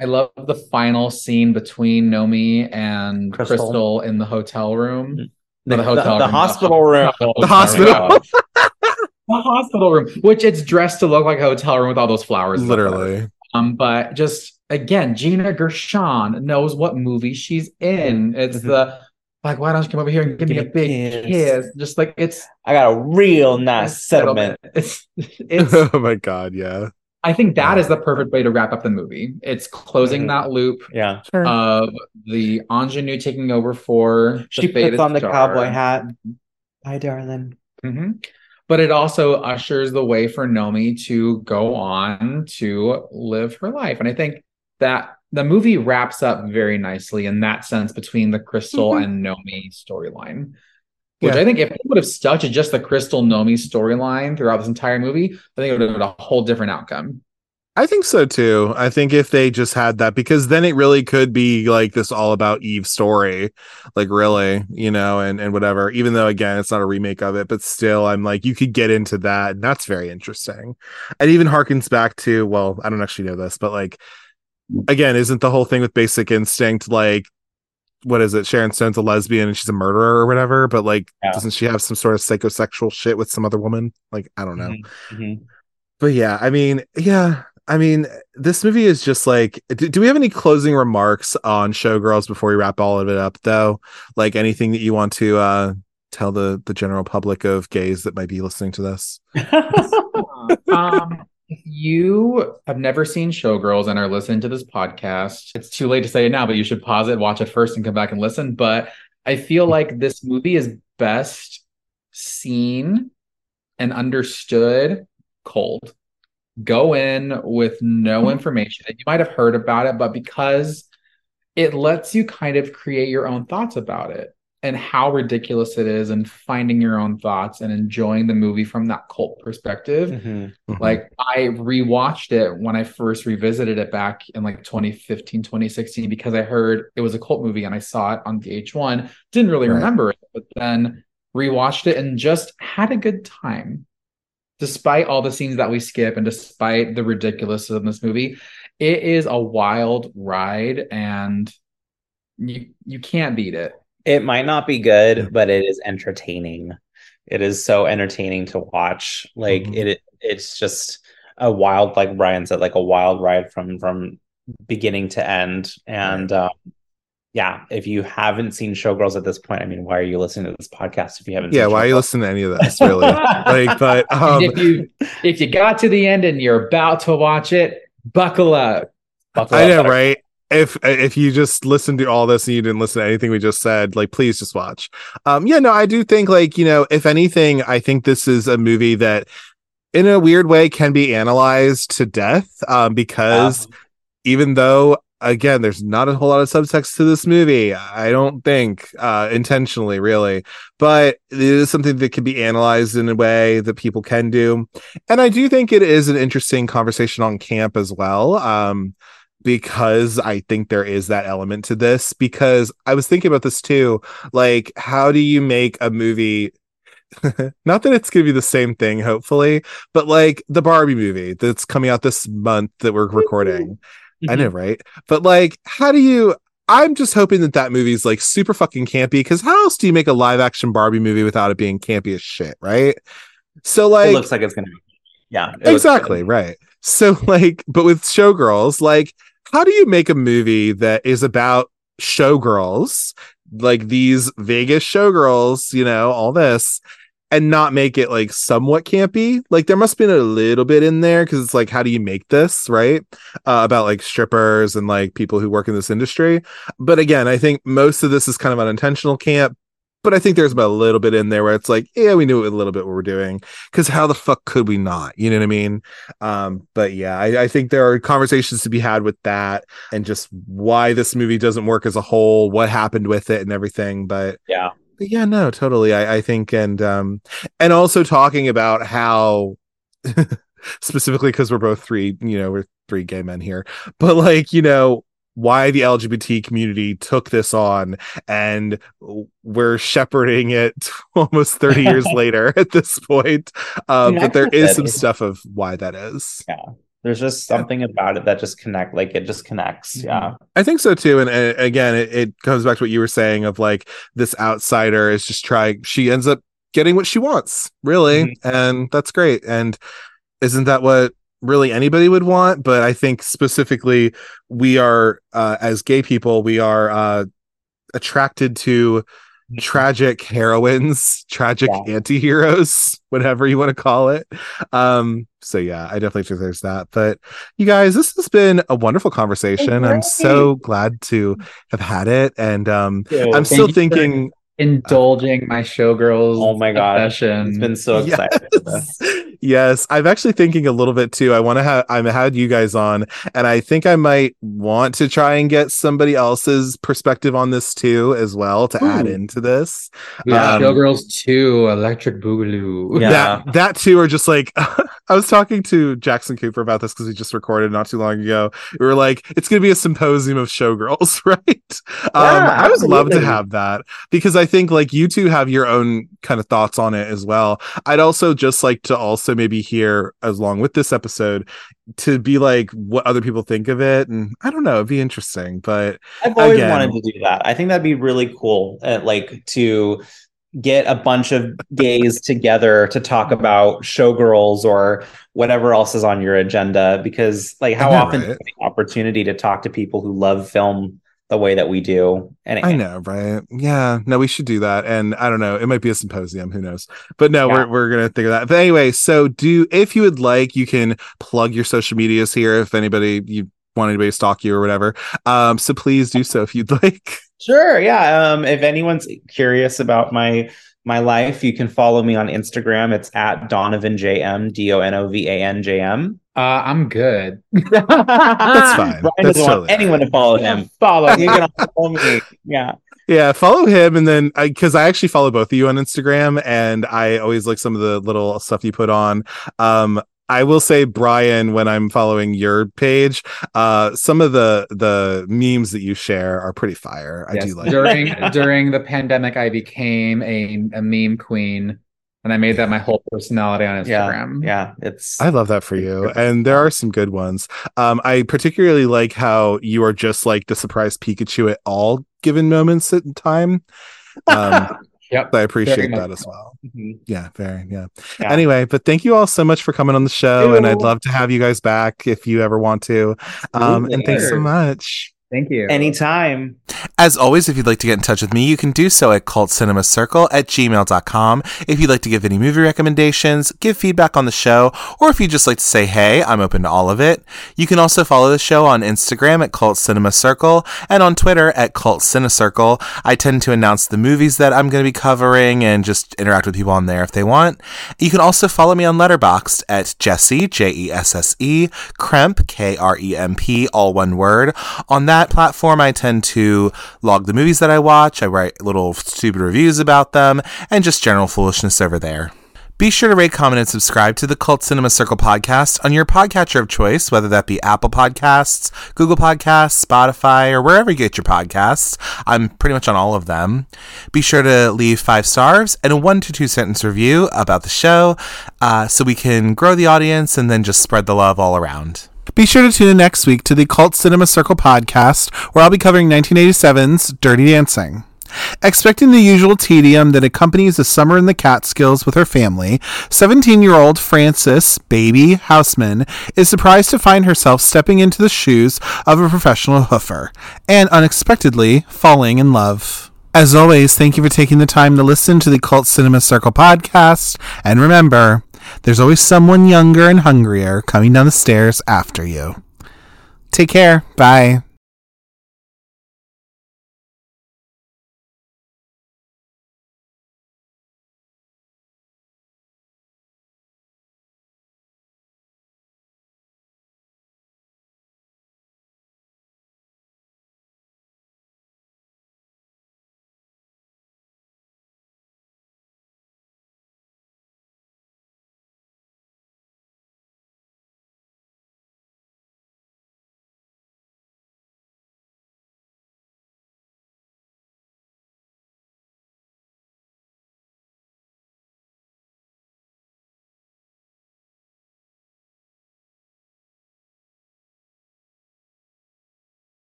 I love the final scene between Nomi and Cristal. Cristal, in the hotel room. The, No, the hotel the room, hospital room. The (laughs) hospital. (laughs) the hospital room, which it's dressed to look like a hotel room with all those flowers. literally Um, but just again, Gina Gershon knows what movie she's in. It's Mhm. the like, why don't you come over here and give, Give me a me a big kiss." kiss? Just like it's I got a real nice settlement. It's (laughs) it's oh my god, yeah. I think that is the perfect way to wrap up the movie. It's closing Mhm. that loop Yeah. of the ingenue taking over for she the puts on the star. cowboy hat. Bye, darling. Mhm. But it also ushers the way for Nomi to go on to live her life. And I think that the movie wraps up very nicely in that sense between the Cristal Mhm. and Nomi storyline. Which Yeah. I think if it would have stuck to just the Cristal Nomi storyline throughout this entire movie, I think it would have been a whole different outcome. I think so too. I think if they just had that, because then it really could be like this all about Eve story, like really, you know, and and whatever. Even though again, it's not a remake of it, but still, I'm like, you could get into that, and that's very interesting. It even harkens back to, well, I don't actually know this, but like, again, isn't the whole thing with Basic Instinct like? What is it? Sharon Stone's a lesbian and she's a murderer or whatever, but like, Yeah. doesn't she have some sort of psychosexual shit with some other woman? Like, I don't know Mhm. but yeah, I mean, yeah, I mean, this movie is just like. Do, do we have any closing remarks on Showgirls before we wrap all of it up, though? Like anything that you want to uh, tell the the general public of gays that might be listening to this? (laughs) um, if you have never seen Showgirls and are listening to this podcast, it's too late to say it now, but you should pause it, watch it first, and come back and listen. But I feel like this movie is best seen and understood cold. Go in with no mm-hmm. information. You might have heard about it, but because it lets you kind of create your own thoughts about it and how ridiculous it is and finding your own thoughts and enjoying the movie from that cult perspective. Mhm. Mhm. Like I rewatched it when I first revisited it back in like 2015, 2016 because I heard it was a cult movie and I saw it on VH1. Didn't really Right. remember it, but then rewatched it and just had a good time. Despite all the scenes that we skip and despite the ridiculousness of this movie, it is a wild ride and you you can't beat it. It might not be good, but it is entertaining. It is so entertaining to watch. Like Mhm. it, it's just a wild, like Bryan said, like a wild ride from from beginning to end. And um, yeah, if you haven't seen Showgirls at this point, I mean, why are you listening to this podcast if you haven't? Yeah, why are you listening to any of this? Really? (laughs) like, but um, if you if you got to the end and you're about to watch it, buckle up. Buckle I up, know, better- right? If if you just listened to all this and you didn't listen to anything we just said, like please just watch. Um, yeah, no, I do think like you know, if anything, I think this is a movie that, in a weird way, can be analyzed to death. Um, because even though again, there's not a whole lot of subtext to this movie, I don't think uh intentionally, really, but it is something that can be analyzed in a way that people can do, and I do think it is an interesting conversation on camp as well. Um because I think there is that element to this. Because I was thinking about this too. Like, how do you make a movie? (laughs) Not that it's gonna be the same thing, hopefully, but like the Barbie movie that's coming out this month that we're recording. I mm-hmm. know, right? But like, how do you? I'm just hoping that that movie's like super fucking campy. Because how else do you make a live action Barbie movie without it being campy as shit, right? So like, it looks like it's gonna be. Yeah, exactly right so (laughs) like but with showgirls like how do you make a movie that is about showgirls like these vegas showgirls you know all this and not make it like somewhat campy? Like there must be a little bit in there because it's like how do you make this right? Uh, about like strippers and like people who work in this industry. But again i think most of this is kind of unintentional camp but I think there's about a little bit in there where it's like, yeah, we knew a little bit what we're doing because how the fuck could we not? You know what I mean? Um, but yeah, I, I think there are conversations to be had with that and just why this movie doesn't work as a whole, what happened with it, and everything. But Yeah. but yeah, no, totally. I, I think, and um, and also talking about how (laughs) specifically because we're both three, you know, we're three gay men here, but like, you know, why the LGBT community took this on and we're shepherding it (laughs) almost 30 years (laughs) later at this point. Um, but there is some stuff of why that is. Yeah there's just something about it that just connect, like it just connects. Yeah. I think so too. And uh, again, it, it comes back to what you were saying of like this outsider is just trying, she ends up getting what she wants, really. And that's great. And isn't that what really anybody would want? But I think specifically, we are, uh, as gay people, we are uh, attracted to tragic heroines, tragic Yeah. anti-heroes, (laughs) whatever you want to call it. Um, so yeah, I definitely think there's that. But you guys, this has been a wonderful conversation. I'm so glad to have had it. And um I'm still thinking Indulging my showgirls. Oh my God. obsession. It's been so (laughs) exciting. Yes. (laughs) yes, I'm actually thinking a little bit too. I want to have I've had you guys on, and I think I might want to try and get somebody else's perspective on this too, as well, to add into this. Yeah, Um, Showgirls 2, Electric Boogaloo. Yeah. That that too are just like (laughs) I was talking to Jackson Cooper about this because he just recorded not too long ago. We were like, it's gonna be a symposium of showgirls, (laughs) right? um, I would love to have that because I think like you two have your own kind of thoughts on it as well. I'd also just like to also maybe hear as long with this episode to be like what other people think of it, and I don't know, it'd be interesting. But I've always Again. wanted to do that. I think that'd be really cool. uh, like to get a bunch of gays together to talk about showgirls or whatever else is on your agenda. Because like how know, often do you right? have the opportunity to talk to people who love film the way that we do? And I know, right? Yeah, no, we should do that. And I don't know, it might be a symposium, who knows? But no, Yeah. we're we're gonna think of that. But anyway, so do if you would like, you can plug your social medias here if anybody you want anybody to stalk you or whatever. Um, so please do so if you'd (laughs) like. Sure. Yeah. Um, if anyone's curious about my my life, you can follow me on Instagram. It's at Donovan JM, D O N O V A N J M. Uh, I'm good. (laughs) That's fine. Bryan That's doesn't want totally anyone to follow him. Follow You can follow me. Yeah. Yeah, follow him and then I because I actually follow both of you on Instagram and I always like some of the little stuff you put on. Um I will say Bryan when I'm following your page, uh some of the the memes that you share are pretty fire. I Yes, do like during (laughs) during the pandemic, I became a, a meme queen, and I made that my whole personality on Yeah. Instagram. Yeah. It's I love that for you. And there are some good ones. Um, I particularly like how you are just like the surprise Pikachu at all given moments in time. Um, (laughs) Yep. I appreciate that as well. Mhm. Yeah, very, yeah. Yeah. Anyway, but thank you all so much for coming on the show. And I'd love to have you guys back if you ever want to. Um, and thanks so much. Thank you. Anytime. As always, if you'd like to get in touch with me, you can do so at cultcinemacircle at gmail.com. If you'd like to give any movie recommendations, give feedback on the show, or if you'd just like to say hey, I'm open to all of it. You can also follow the show on Instagram at Cult Cinema Circle and on Twitter at Cult Cinecircle. I tend to announce the movies that I'm going to be covering and just interact with people on there if they want. You can also follow me on Letterboxd at Jesse, J E S S E, Kremp, K R E M P, all one word. On that platform, I tend to log the movies that I watch. I write little stupid reviews about them and just general foolishness over there. Be sure to rate, comment, and subscribe to the Cult Cinema Circle podcast on your podcatcher of choice, whether that be Apple Podcasts, Google Podcasts, Spotify, or wherever you get your podcasts. I'm pretty much on all of them. Be sure to leave five stars and a one to two sentence review about the show uh, so we can grow the audience and then just spread the love all around. Be sure to tune in next week to the Cult Cinema Circle podcast, where I'll be covering 1987's Dirty Dancing. Expecting the usual tedium that accompanies a summer in the Catskills with her family, 17 year old Frances Baby Houseman is surprised to find herself stepping into the shoes of a professional hoofer and unexpectedly falling in love. As always, thank you for taking the time to listen to the Cult Cinema Circle podcast. And remember, there's always someone younger and hungrier coming down the stairs after you. Take care. Bye.